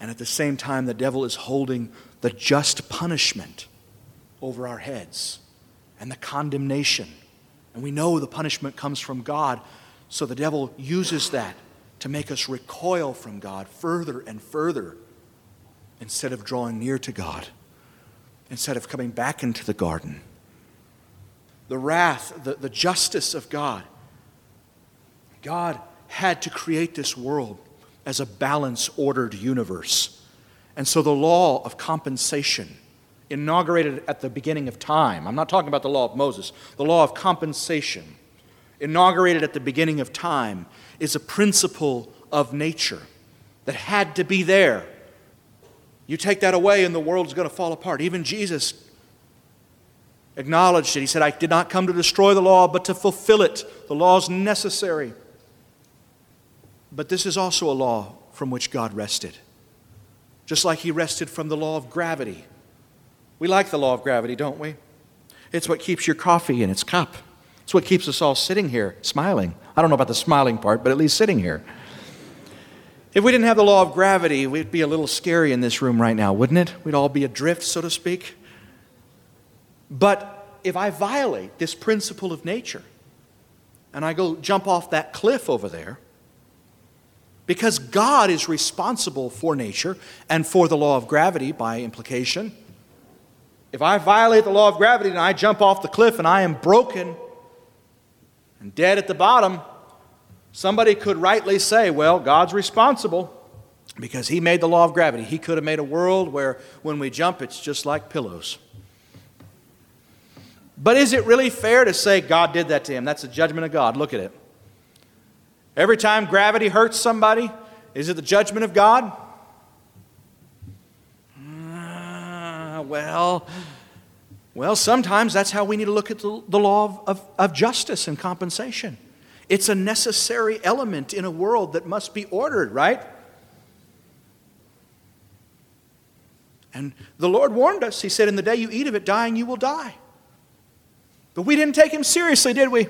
And at the same time, the devil is holding the just punishment over our heads and the condemnation. And we know the punishment comes from God, so the devil uses that to make us recoil from God further and further instead of drawing near to God, instead of coming back into the garden the wrath, the, the justice of God. God had to create this world as a balanced, ordered universe. And so the law of compensation, inaugurated at the beginning of time, I'm not talking about the law of Moses, the law of compensation, inaugurated at the beginning of time, is a principle of nature that had to be there. You take that away, and the world's going to fall apart. Even Jesus acknowledged it. He said, I did not come to destroy the law, but to fulfill it. The law is necessary. But this is also a law from which God rested, just like He rested from the law of gravity. We like the law of gravity, don't we? It's what keeps your coffee in its cup. It's what keeps us all sitting here smiling. I don't know about the smiling part, but at least sitting here. If we didn't have the law of gravity, we'd be a little scary in this room right now, wouldn't it? We'd all be adrift, so to speak. But if I violate this principle of nature and I go jump off that cliff over there, because God is responsible for nature and for the law of gravity by implication. If I violate the law of gravity and I jump off the cliff and I am broken and dead at the bottom, Somebody could rightly say, well, God's responsible because He made the law of gravity. He could have made a world where when we jump, it's just like pillows. But is it really fair to say God did that to him? That's the judgment of God. Look at it. Every time gravity hurts somebody, is it the judgment of God? Uh, well, well, sometimes that's how we need to look at the, the law of, of, of justice and compensation. It's a necessary element in a world that must be ordered, right? And the Lord warned us. He said, In the day you eat of it, dying, you will die. But we didn't take him seriously, did we?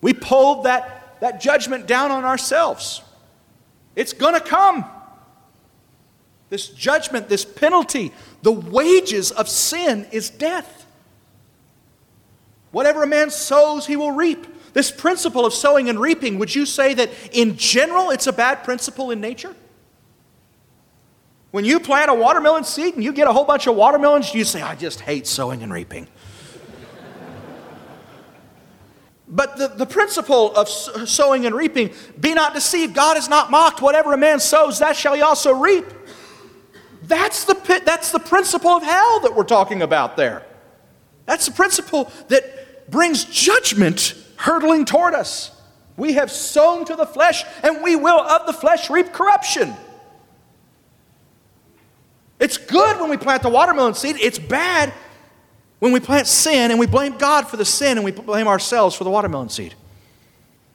We pulled that, that judgment down on ourselves. It's going to come. This judgment, this penalty, the wages of sin is death. Whatever a man sows, he will reap. This principle of sowing and reaping, would you say that in general it's a bad principle in nature? When you plant a watermelon seed and you get a whole bunch of watermelons, you say, I just hate sowing and reaping. But the, the principle of sowing and reaping, be not deceived, God is not mocked. Whatever a man sows, that shall he also reap. That's the, that's the principle of hell that we're talking about there. That's the principle that brings judgment hurtling toward us. We have sown to the flesh, and we will of the flesh reap corruption. It's good when we plant the watermelon seed, it's bad when we plant sin and we blame God for the sin and we blame ourselves for the watermelon seed.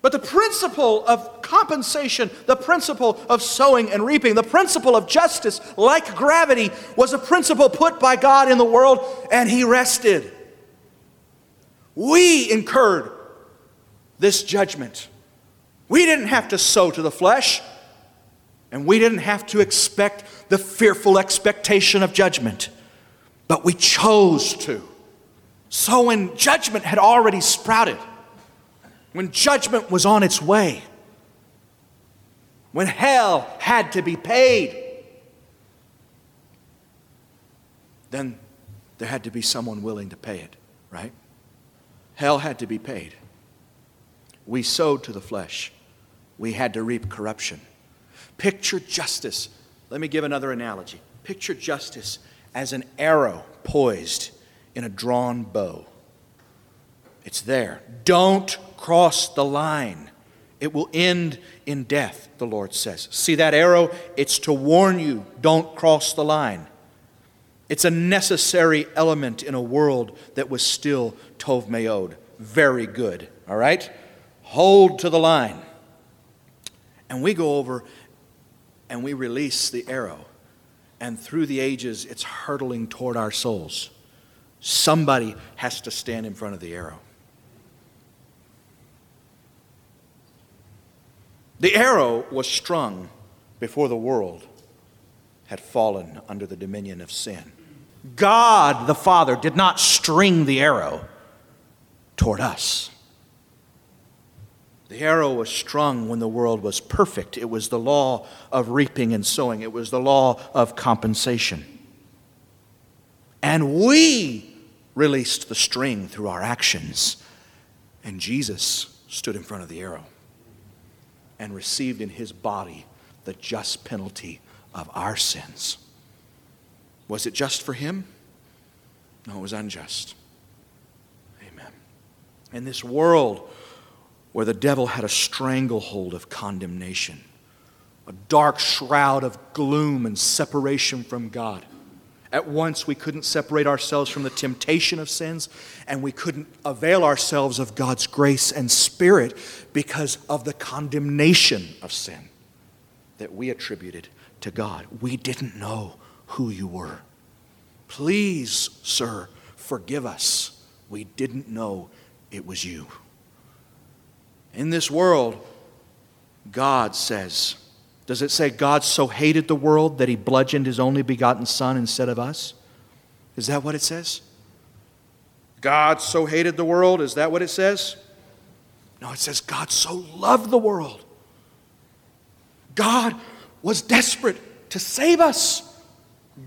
But the principle of compensation, the principle of sowing and reaping, the principle of justice, like gravity, was a principle put by God in the world, and He rested. We incurred this judgment. We didn't have to sow to the flesh, and we didn't have to expect the fearful expectation of judgment, but we chose to. So when judgment had already sprouted, when judgment was on its way, when hell had to be paid, then there had to be someone willing to pay it, right? Hell had to be paid. We sowed to the flesh, we had to reap corruption. Picture justice. Let me give another analogy. Picture justice as an arrow poised in a drawn bow. It's there. Don't cross the line. It will end in death, the Lord says. See that arrow? It's to warn you don't cross the line. It's a necessary element in a world that was still Tov Meod. Very good, all right? hold to the line. And we go over and we release the arrow. And through the ages, it's hurtling toward our souls. Somebody has to stand in front of the arrow. The arrow was strung before the world had fallen under the dominion of sin. God the Father did not string the arrow toward us. The arrow was strung when the world was perfect. It was the law of reaping and sowing, it was the law of compensation. And we released the string through our actions, and Jesus stood in front of the arrow and received in his body the just penalty of our sins. Was it just for him? No, it was unjust. Amen. In this world where the devil had a stranglehold of condemnation, a dark shroud of gloom and separation from God, at once, we couldn't separate ourselves from the temptation of sins, and we couldn't avail ourselves of God's grace and spirit because of the condemnation of sin that we attributed to God. We didn't know who you were. Please, sir, forgive us. We didn't know it was you. In this world, God says, does it say God so hated the world that he bludgeoned his only begotten Son instead of us? Is that what it says? God so hated the world, is that what it says? No, it says God so loved the world. God was desperate to save us.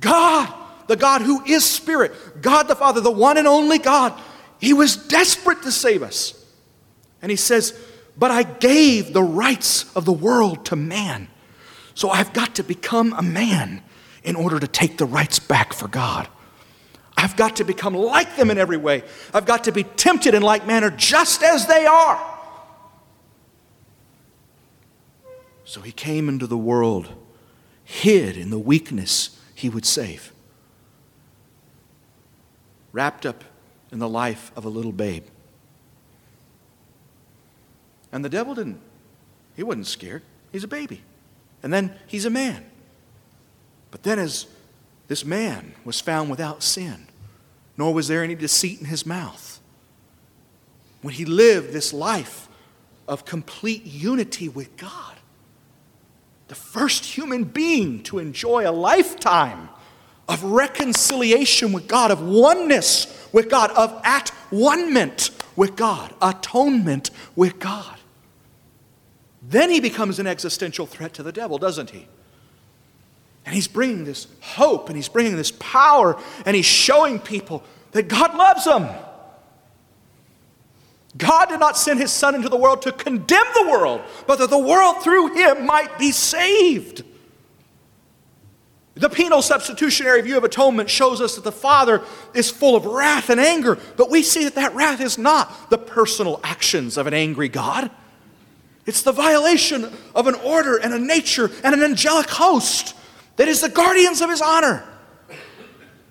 God, the God who is Spirit, God the Father, the one and only God, He was desperate to save us. And He says, But I gave the rights of the world to man. So I've got to become a man in order to take the rights back for God. I've got to become like them in every way. I've got to be tempted in like manner just as they are. So he came into the world, hid in the weakness he would save, wrapped up in the life of a little babe. And the devil didn't, he wasn't scared. He's a baby. And then he's a man. But then, as this man was found without sin, nor was there any deceit in his mouth, when he lived this life of complete unity with God, the first human being to enjoy a lifetime of reconciliation with God, of oneness with God, of at one ment with God, atonement with God. Then he becomes an existential threat to the devil, doesn't he? And he's bringing this hope and he's bringing this power and he's showing people that God loves them. God did not send his son into the world to condemn the world, but that the world through him might be saved. The penal substitutionary view of atonement shows us that the Father is full of wrath and anger, but we see that that wrath is not the personal actions of an angry God. It's the violation of an order and a nature and an angelic host that is the guardians of his honor.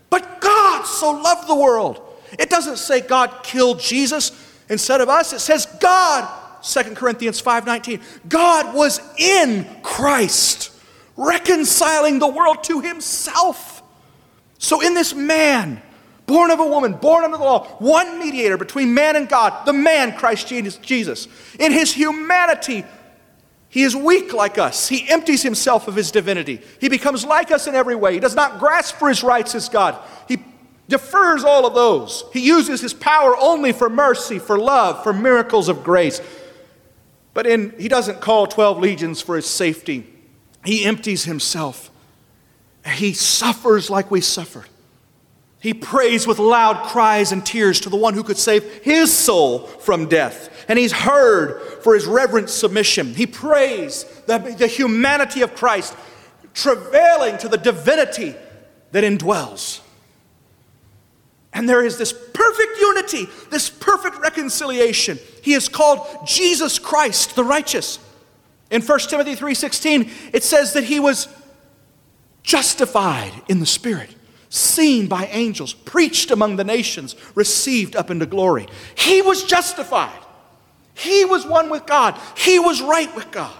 But God so loved the world. It doesn't say God killed Jesus instead of us. It says God, 2 Corinthians 5:19, God was in Christ, reconciling the world to himself. So in this man, born of a woman, born under the law, one mediator between man and God, the man, Christ Jesus. In his humanity, he is weak like us. He empties himself of his divinity. He becomes like us in every way. He does not grasp for his rights as God. He defers all of those. He uses his power only for mercy, for love, for miracles of grace. But in, he doesn't call 12 legions for his safety. He empties himself. He suffers like we suffered. He prays with loud cries and tears to the one who could save his soul from death. And he's heard for his reverent submission. He prays the, the humanity of Christ, travailing to the divinity that indwells. And there is this perfect unity, this perfect reconciliation. He is called Jesus Christ the righteous. In 1 Timothy 3:16, it says that he was justified in the spirit seen by angels, preached among the nations, received up into glory. He was justified. He was one with God. He was right with God.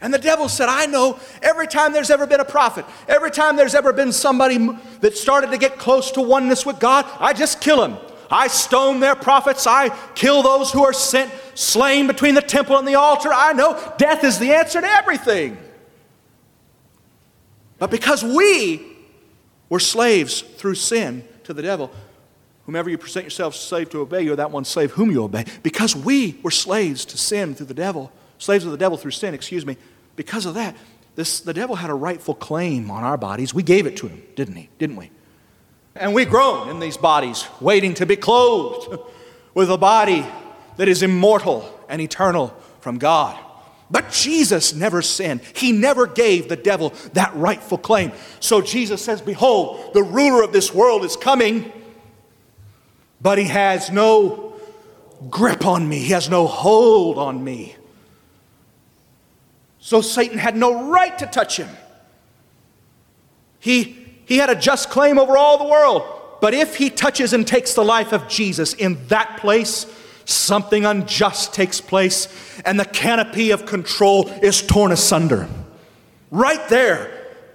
And the devil said, I know every time there's ever been a prophet, every time there's ever been somebody that started to get close to oneness with God, I just kill him. I stone their prophets. I kill those who are sent, slain between the temple and the altar. I know death is the answer to everything. But because we we're slaves through sin to the devil. Whomever you present yourself slave to obey, you're that one slave whom you obey. Because we were slaves to sin through the devil, slaves of the devil through sin, excuse me. Because of that, this, the devil had a rightful claim on our bodies. We gave it to him, didn't he? Didn't we? And we groan in these bodies, waiting to be clothed with a body that is immortal and eternal from God. But Jesus never sinned. He never gave the devil that rightful claim. So Jesus says, Behold, the ruler of this world is coming, but he has no grip on me, he has no hold on me. So Satan had no right to touch him. He, he had a just claim over all the world. But if he touches and takes the life of Jesus in that place, something unjust takes place and the canopy of control is torn asunder. Right there,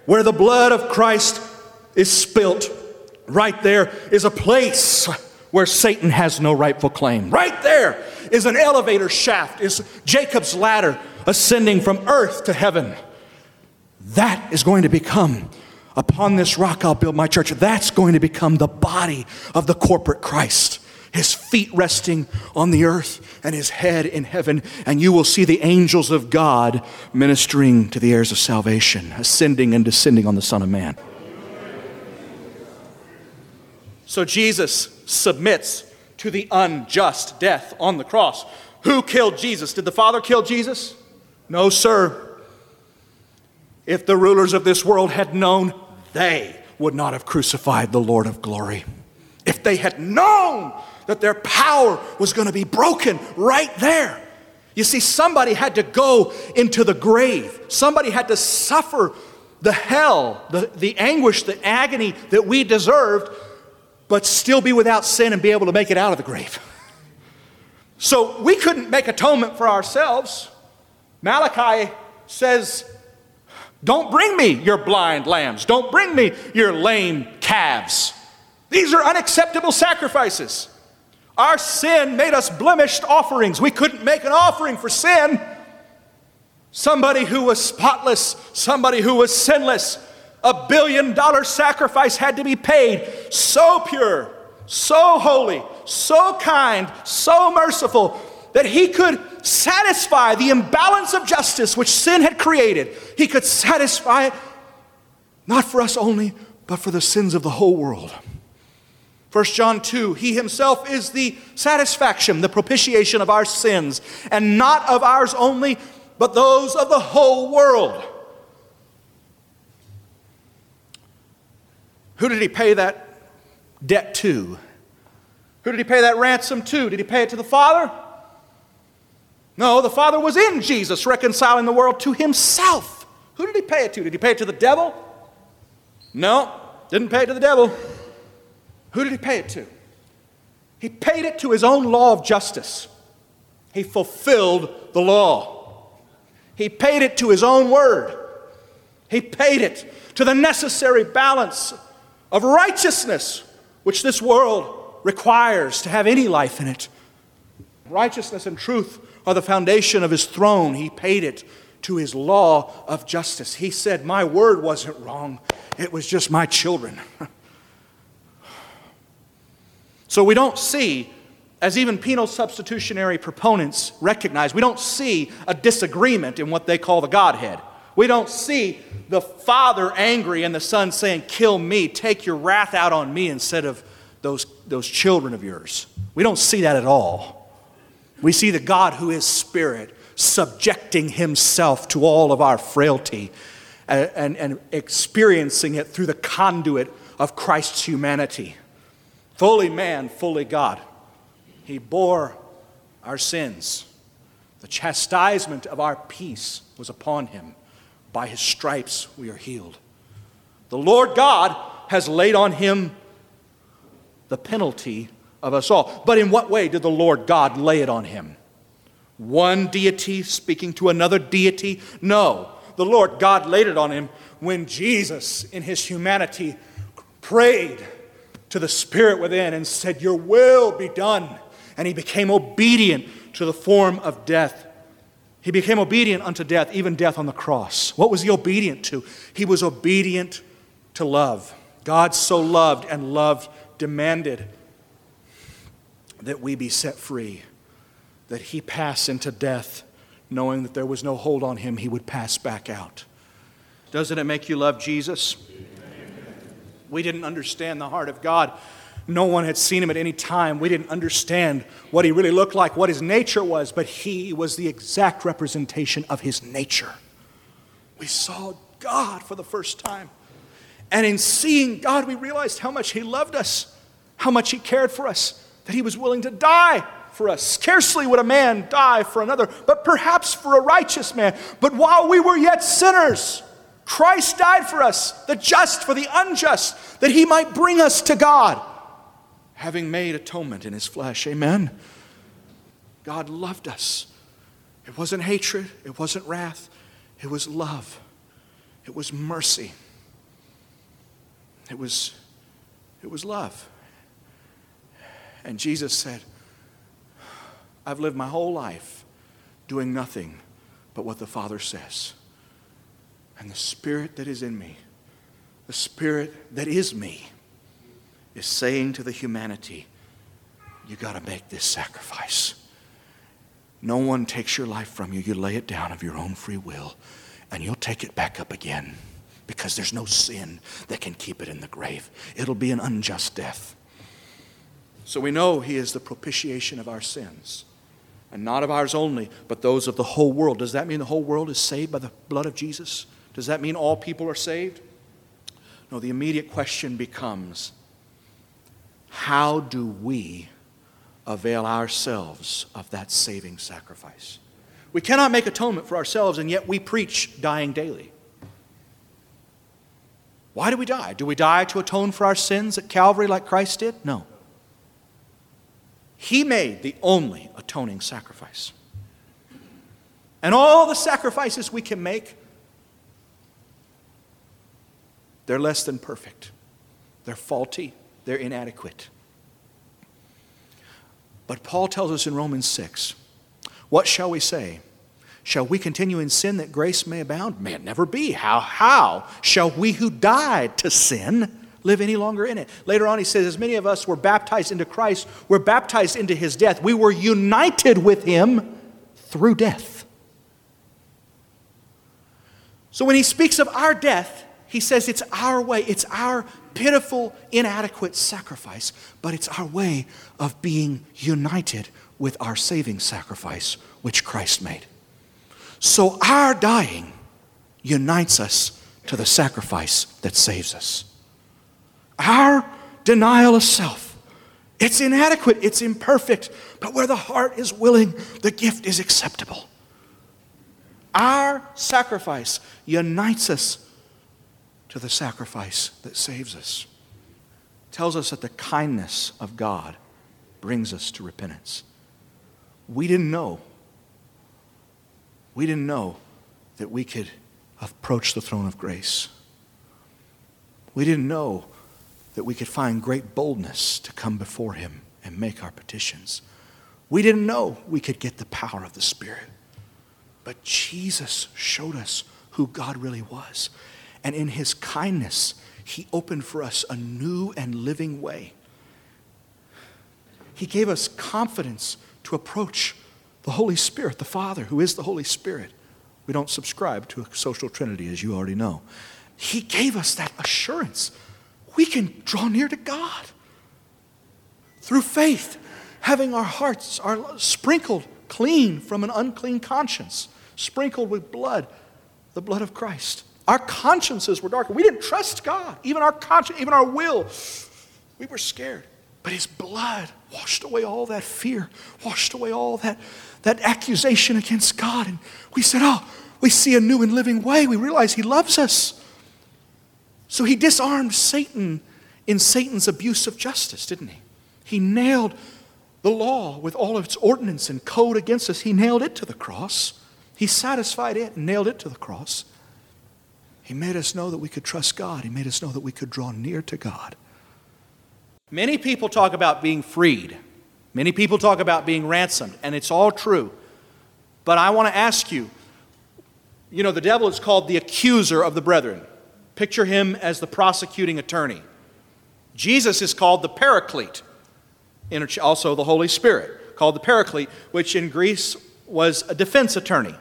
where the blood of Christ is spilt, right there is a place where Satan has no rightful claim. Right there is an elevator shaft, is Jacob's ladder ascending from earth to heaven. That is going to become, upon this rock I'll build my church, that's going to become the body of the corporate Christ his feet resting on the earth and his head in heaven, and you will see the angels of God ministering to the heirs of salvation, ascending and descending on the Son of Man. So Jesus submits to the unjust death on the cross. Who killed Jesus? Did the Father kill Jesus? No, sir. If the rulers of this world had known, they would not have crucified the Lord of glory. If they had known that their power was going to be broken right there. You see, somebody had to go into the grave, somebody had to suffer the hell, the, the anguish, the agony that we deserved, but still be without sin and be able to make it out of the grave. So we couldn't make atonement for ourselves. Malachi says, Don't bring me your blind lambs, don't bring me your lame calves. These are unacceptable sacrifices. Our sin made us blemished offerings. We couldn't make an offering for sin. Somebody who was spotless, somebody who was sinless, a billion dollar sacrifice had to be paid. So pure, so holy, so kind, so merciful that he could satisfy the imbalance of justice which sin had created. He could satisfy it not for us only, but for the sins of the whole world. 1 John 2, He Himself is the satisfaction, the propitiation of our sins, and not of ours only, but those of the whole world. Who did He pay that debt to? Who did He pay that ransom to? Did He pay it to the Father? No, the Father was in Jesus, reconciling the world to Himself. Who did He pay it to? Did He pay it to the devil? No, didn't pay it to the devil. Who did he pay it to? He paid it to his own law of justice. He fulfilled the law. He paid it to his own word. He paid it to the necessary balance of righteousness which this world requires to have any life in it. Righteousness and truth are the foundation of his throne. He paid it to his law of justice. He said, My word wasn't wrong, it was just my children. So we don't see, as even penal substitutionary proponents recognize, we don't see a disagreement in what they call the Godhead. We don't see the Father angry and the Son saying, Kill me, take your wrath out on me instead of those, those children of yours. We don't see that at all. We see the God who is Spirit subjecting Himself to all of our frailty and, and, and experiencing it through the conduit of Christ's humanity fully man, fully God. He bore our sins. The chastisement of our peace was upon him. By his stripes we are healed. The Lord God has laid on him the penalty of us all. But in what way did the Lord God lay it on him? One deity speaking to another deity? No. The Lord God laid it on him when Jesus, in his humanity, prayed to the Spirit within and said, Your will be done. And he became obedient to the form of death. He became obedient unto death, even death on the cross. What was he obedient to? He was obedient to love. God so loved and loved demanded that we be set free, that he pass into death, knowing that there was no hold on him, he would pass back out. Doesn't it make you love Jesus? We didn't understand the heart of God. No one had seen him at any time. We didn't understand what he really looked like, what his nature was, but he was the exact representation of his nature. We saw God for the first time. And in seeing God, we realized how much he loved us, how much he cared for us, that he was willing to die for us. Scarcely would a man die for another, but perhaps for a righteous man. But while we were yet sinners, Christ died for us, the just for the unjust, that he might bring us to God, having made atonement in his flesh. Amen. God loved us. It wasn't hatred, it wasn't wrath, it was love, it was mercy, it was, it was love. And Jesus said, I've lived my whole life doing nothing but what the Father says. And the Spirit that is in me, the Spirit that is me, is saying to the humanity, you got to make this sacrifice. No one takes your life from you. You lay it down of your own free will, and you'll take it back up again because there's no sin that can keep it in the grave. It'll be an unjust death. So we know He is the propitiation of our sins and not of ours only, but those of the whole world. Does that mean the whole world is saved by the blood of Jesus? Does that mean all people are saved? No, the immediate question becomes how do we avail ourselves of that saving sacrifice? We cannot make atonement for ourselves, and yet we preach dying daily. Why do we die? Do we die to atone for our sins at Calvary like Christ did? No. He made the only atoning sacrifice. And all the sacrifices we can make, they're less than perfect. They're faulty. They're inadequate. But Paul tells us in Romans 6 what shall we say? Shall we continue in sin that grace may abound? May it never be. How? How shall we who died to sin? live any longer in it. Later on, he says, As many of us were baptized into Christ, were baptized into his death. We were united with him through death. So when he speaks of our death, he says it's our way, it's our pitiful, inadequate sacrifice, but it's our way of being united with our saving sacrifice, which Christ made. So our dying unites us to the sacrifice that saves us. Our denial of self. It's inadequate, it's imperfect, but where the heart is willing, the gift is acceptable. Our sacrifice unites us to the sacrifice that saves us. Tells us that the kindness of God brings us to repentance. We didn't know. We didn't know that we could approach the throne of grace. We didn't know that we could find great boldness to come before Him and make our petitions. We didn't know we could get the power of the Spirit. But Jesus showed us who God really was. And in His kindness, He opened for us a new and living way. He gave us confidence to approach the Holy Spirit, the Father, who is the Holy Spirit. We don't subscribe to a social trinity, as you already know. He gave us that assurance we can draw near to God through faith, having our hearts sprinkled clean from an unclean conscience, sprinkled with blood, the blood of Christ. Our consciences were darkened. We didn't trust God, even our conscience, even our will. We were scared. But his blood washed away all that fear, washed away all that, that accusation against God. And we said, Oh, we see a new and living way. We realize he loves us. So he disarmed Satan in Satan's abuse of justice, didn't he? He nailed the law with all of its ordinance and code against us. He nailed it to the cross. He satisfied it and nailed it to the cross. He made us know that we could trust God. He made us know that we could draw near to God. Many people talk about being freed. Many people talk about being ransomed, and it's all true. But I want to ask you you know, the devil is called the accuser of the brethren. Picture him as the prosecuting attorney. Jesus is called the Paraclete, also the Holy Spirit, called the Paraclete, which in Greece was a defense attorney,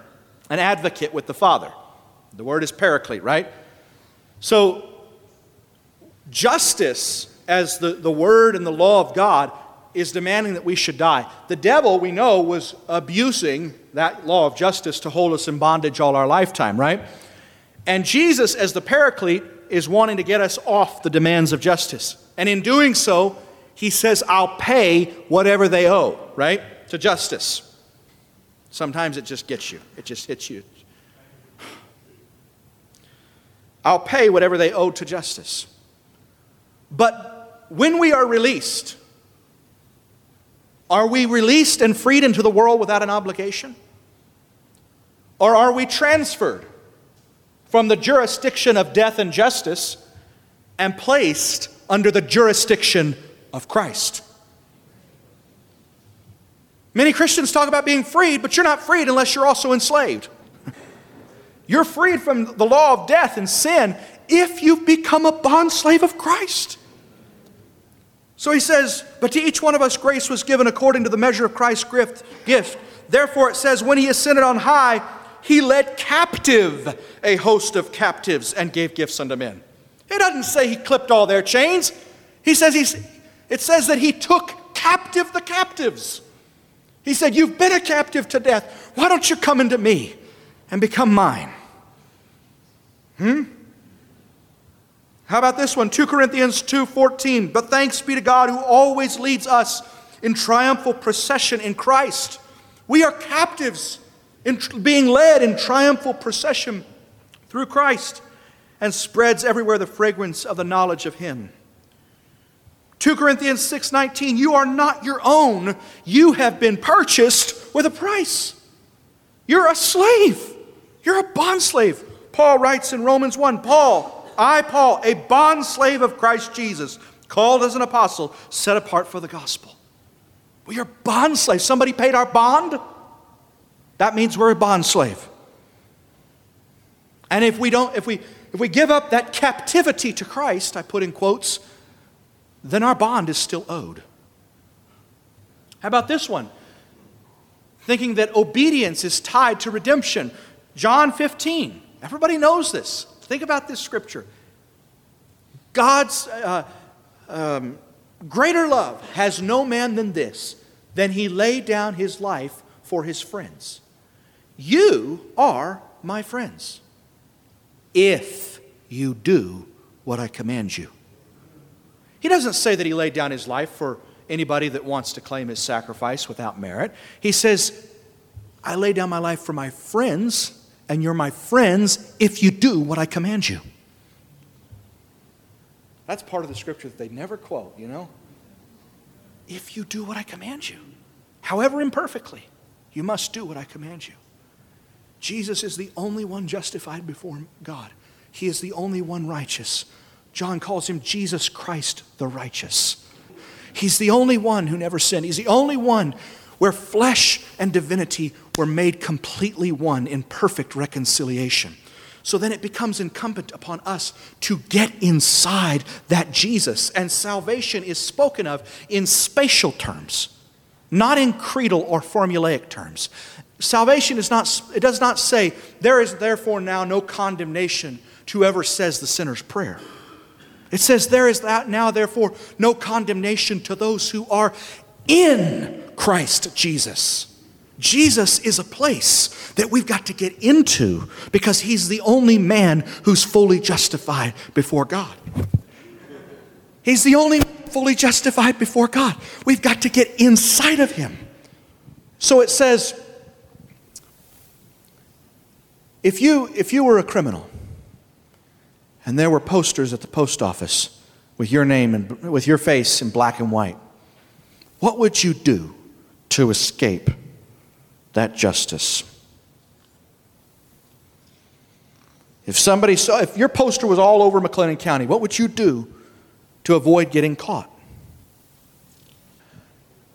an advocate with the Father. The word is Paraclete, right? So, Justice, as the, the word and the law of God, is demanding that we should die. The devil, we know, was abusing that law of justice to hold us in bondage all our lifetime, right? And Jesus, as the paraclete, is wanting to get us off the demands of justice. And in doing so, he says, I'll pay whatever they owe, right? To justice. Sometimes it just gets you, it just hits you. I'll pay whatever they owe to justice. But when we are released, are we released and freed into the world without an obligation? Or are we transferred from the jurisdiction of death and justice and placed under the jurisdiction of Christ? Many Christians talk about being freed, but you're not freed unless you're also enslaved. You're freed from the law of death and sin if you've become a bondslave of Christ. So he says, But to each one of us grace was given according to the measure of Christ's gift. Therefore, it says, When he ascended on high, he led captive a host of captives and gave gifts unto men. It doesn't say he clipped all their chains. He says he's, it says that he took captive the captives. He said, You've been a captive to death. Why don't you come into me and become mine? Hmm? How about this one? 2 Corinthians 2:14. But thanks be to God who always leads us in triumphal procession in Christ. We are captives in being led in triumphal procession through Christ and spreads everywhere the fragrance of the knowledge of him. 2 Corinthians 6:19 You are not your own you have been purchased with a price You're a slave You're a bondslave Paul writes in Romans 1 Paul I, Paul, a bond slave of Christ Jesus, called as an apostle, set apart for the gospel. We are bond slaves. Somebody paid our bond. That means we're a bond slave. And if we don't, if we if we give up that captivity to Christ, I put in quotes, then our bond is still owed. How about this one? Thinking that obedience is tied to redemption. John 15. Everybody knows this. Think about this scripture. God's uh, um, greater love has no man than this, than he laid down his life for his friends. You are my friends if you do what I command you. He doesn't say that he laid down his life for anybody that wants to claim his sacrifice without merit. He says, I lay down my life for my friends and you're my friends if you do what I command you. That's part of the scripture that they never quote, you know? If you do what I command you, however imperfectly, you must do what I command you. Jesus is the only one justified before God. He is the only one righteous. John calls him Jesus Christ the righteous. He's the only one who never sinned. He's the only one where flesh and divinity were made completely one in perfect reconciliation. So then it becomes incumbent upon us to get inside that Jesus. And salvation is spoken of in spatial terms, not in creedal or formulaic terms. Salvation is not, it does not say, there is therefore now no condemnation to whoever says the sinner's prayer. It says, there is that now therefore no condemnation to those who are in Christ Jesus. Jesus is a place that we've got to get into because he's the only man who's fully justified before God. He's the only fully justified before God. We've got to get inside of him. So it says if you if you were a criminal and there were posters at the post office with your name and with your face in black and white what would you do to escape that justice? If somebody saw, if your poster was all over McLennan County, what would you do to avoid getting caught?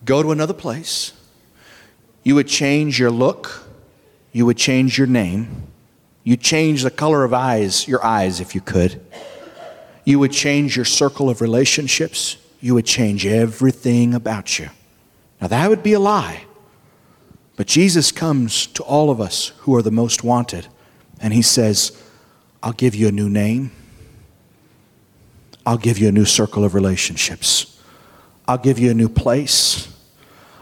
Go to another place. You would change your look. You would change your name. You'd change the color of eyes, your eyes, if you could. You would change your circle of relationships you would change everything about you. Now, that would be a lie. But Jesus comes to all of us who are the most wanted, and He says, I'll give you a new name. I'll give you a new circle of relationships. I'll give you a new place.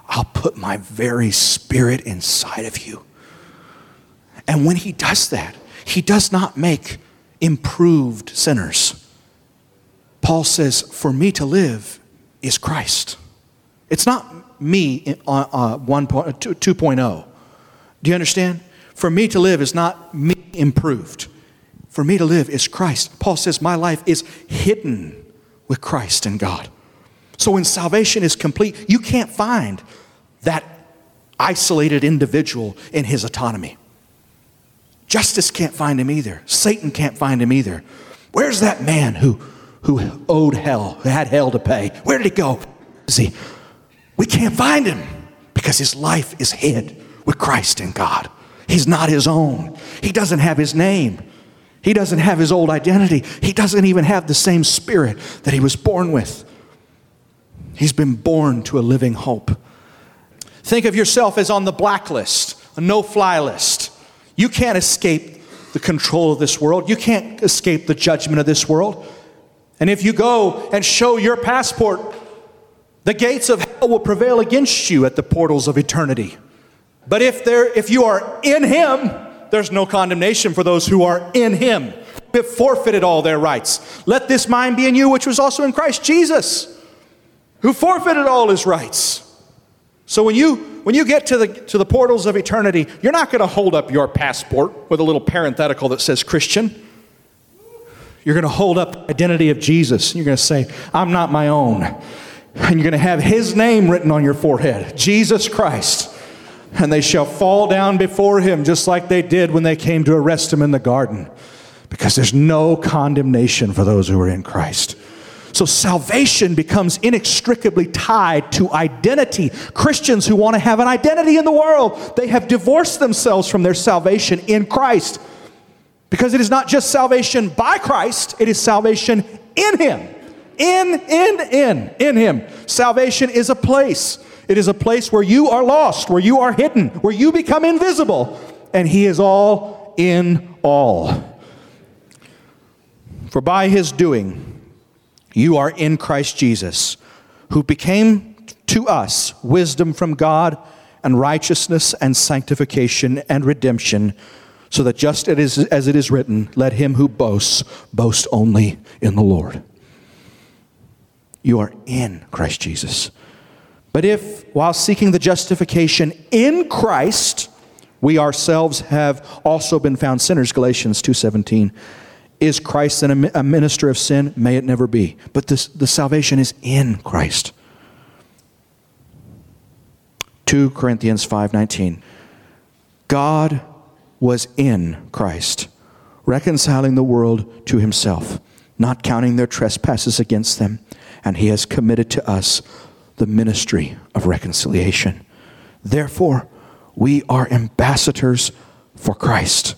I'll put my very spirit inside of you. And when he does that, he does not make improved sinners. Paul says, For me to live is Christ. It's not me uh, uh, 2.0. Do you understand? For me to live is not me improved. For me to live is Christ. Paul says, My life is hidden with Christ and God. So when salvation is complete, you can't find that isolated individual in his autonomy. Justice can't find him either. Satan can't find him either. Where's that man who, who owed hell, who had hell to pay? Where did he go? See, we can't find him because his life is hid with Christ in God. He's not his own. He doesn't have his name. He doesn't have his old identity. He doesn't even have the same spirit that he was born with. He's been born to a living hope. Think of yourself as on the blacklist, a no fly list. You can't escape the control of this world, you can't escape the judgment of this world. And if you go and show your passport, the gates of will prevail against you at the portals of eternity. But if, there, if you are in Him, there's no condemnation for those who are in Him. Who have forfeited all their rights. Let this mind be in you, which was also in Christ Jesus, who forfeited all his rights. So when you when you get to the to the portals of eternity, you're not going to hold up your passport with a little parenthetical that says Christian. You're going to hold up identity of Jesus. You're going to say, "I'm not my own." And you're going to have his name written on your forehead, Jesus Christ. And they shall fall down before him just like they did when they came to arrest him in the garden. Because there's no condemnation for those who are in Christ. So salvation becomes inextricably tied to identity. Christians who want to have an identity in the world, they have divorced themselves from their salvation in Christ. Because it is not just salvation by Christ, it is salvation in Him. In, in, in, in Him. Salvation is a place. It is a place where you are lost, where you are hidden, where you become invisible, and He is all in all. For by His doing, you are in Christ Jesus, who became to us wisdom from God and righteousness and sanctification and redemption, so that just as it is written, let him who boasts boast only in the Lord. You are in Christ Jesus. But if, while seeking the justification in Christ, we ourselves have also been found sinners, Galatians 2:17 is Christ a minister of sin? May it never be. But this, the salvation is in Christ. 2 Corinthians 5:19 God was in Christ reconciling the world to himself not counting their trespasses against them and he has committed to us the ministry of reconciliation therefore we are ambassadors for Christ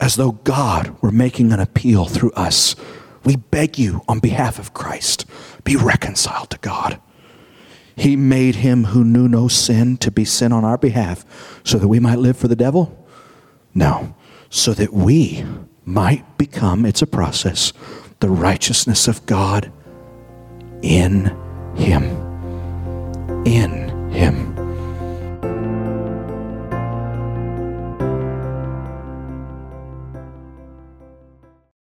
as though God were making an appeal through us. We beg you on behalf of Christ, be reconciled to God. He made him who knew no sin to be sin on our behalf so that we might live for the devil? No, so that we might become, it's a process, the righteousness of God in Him. In Him.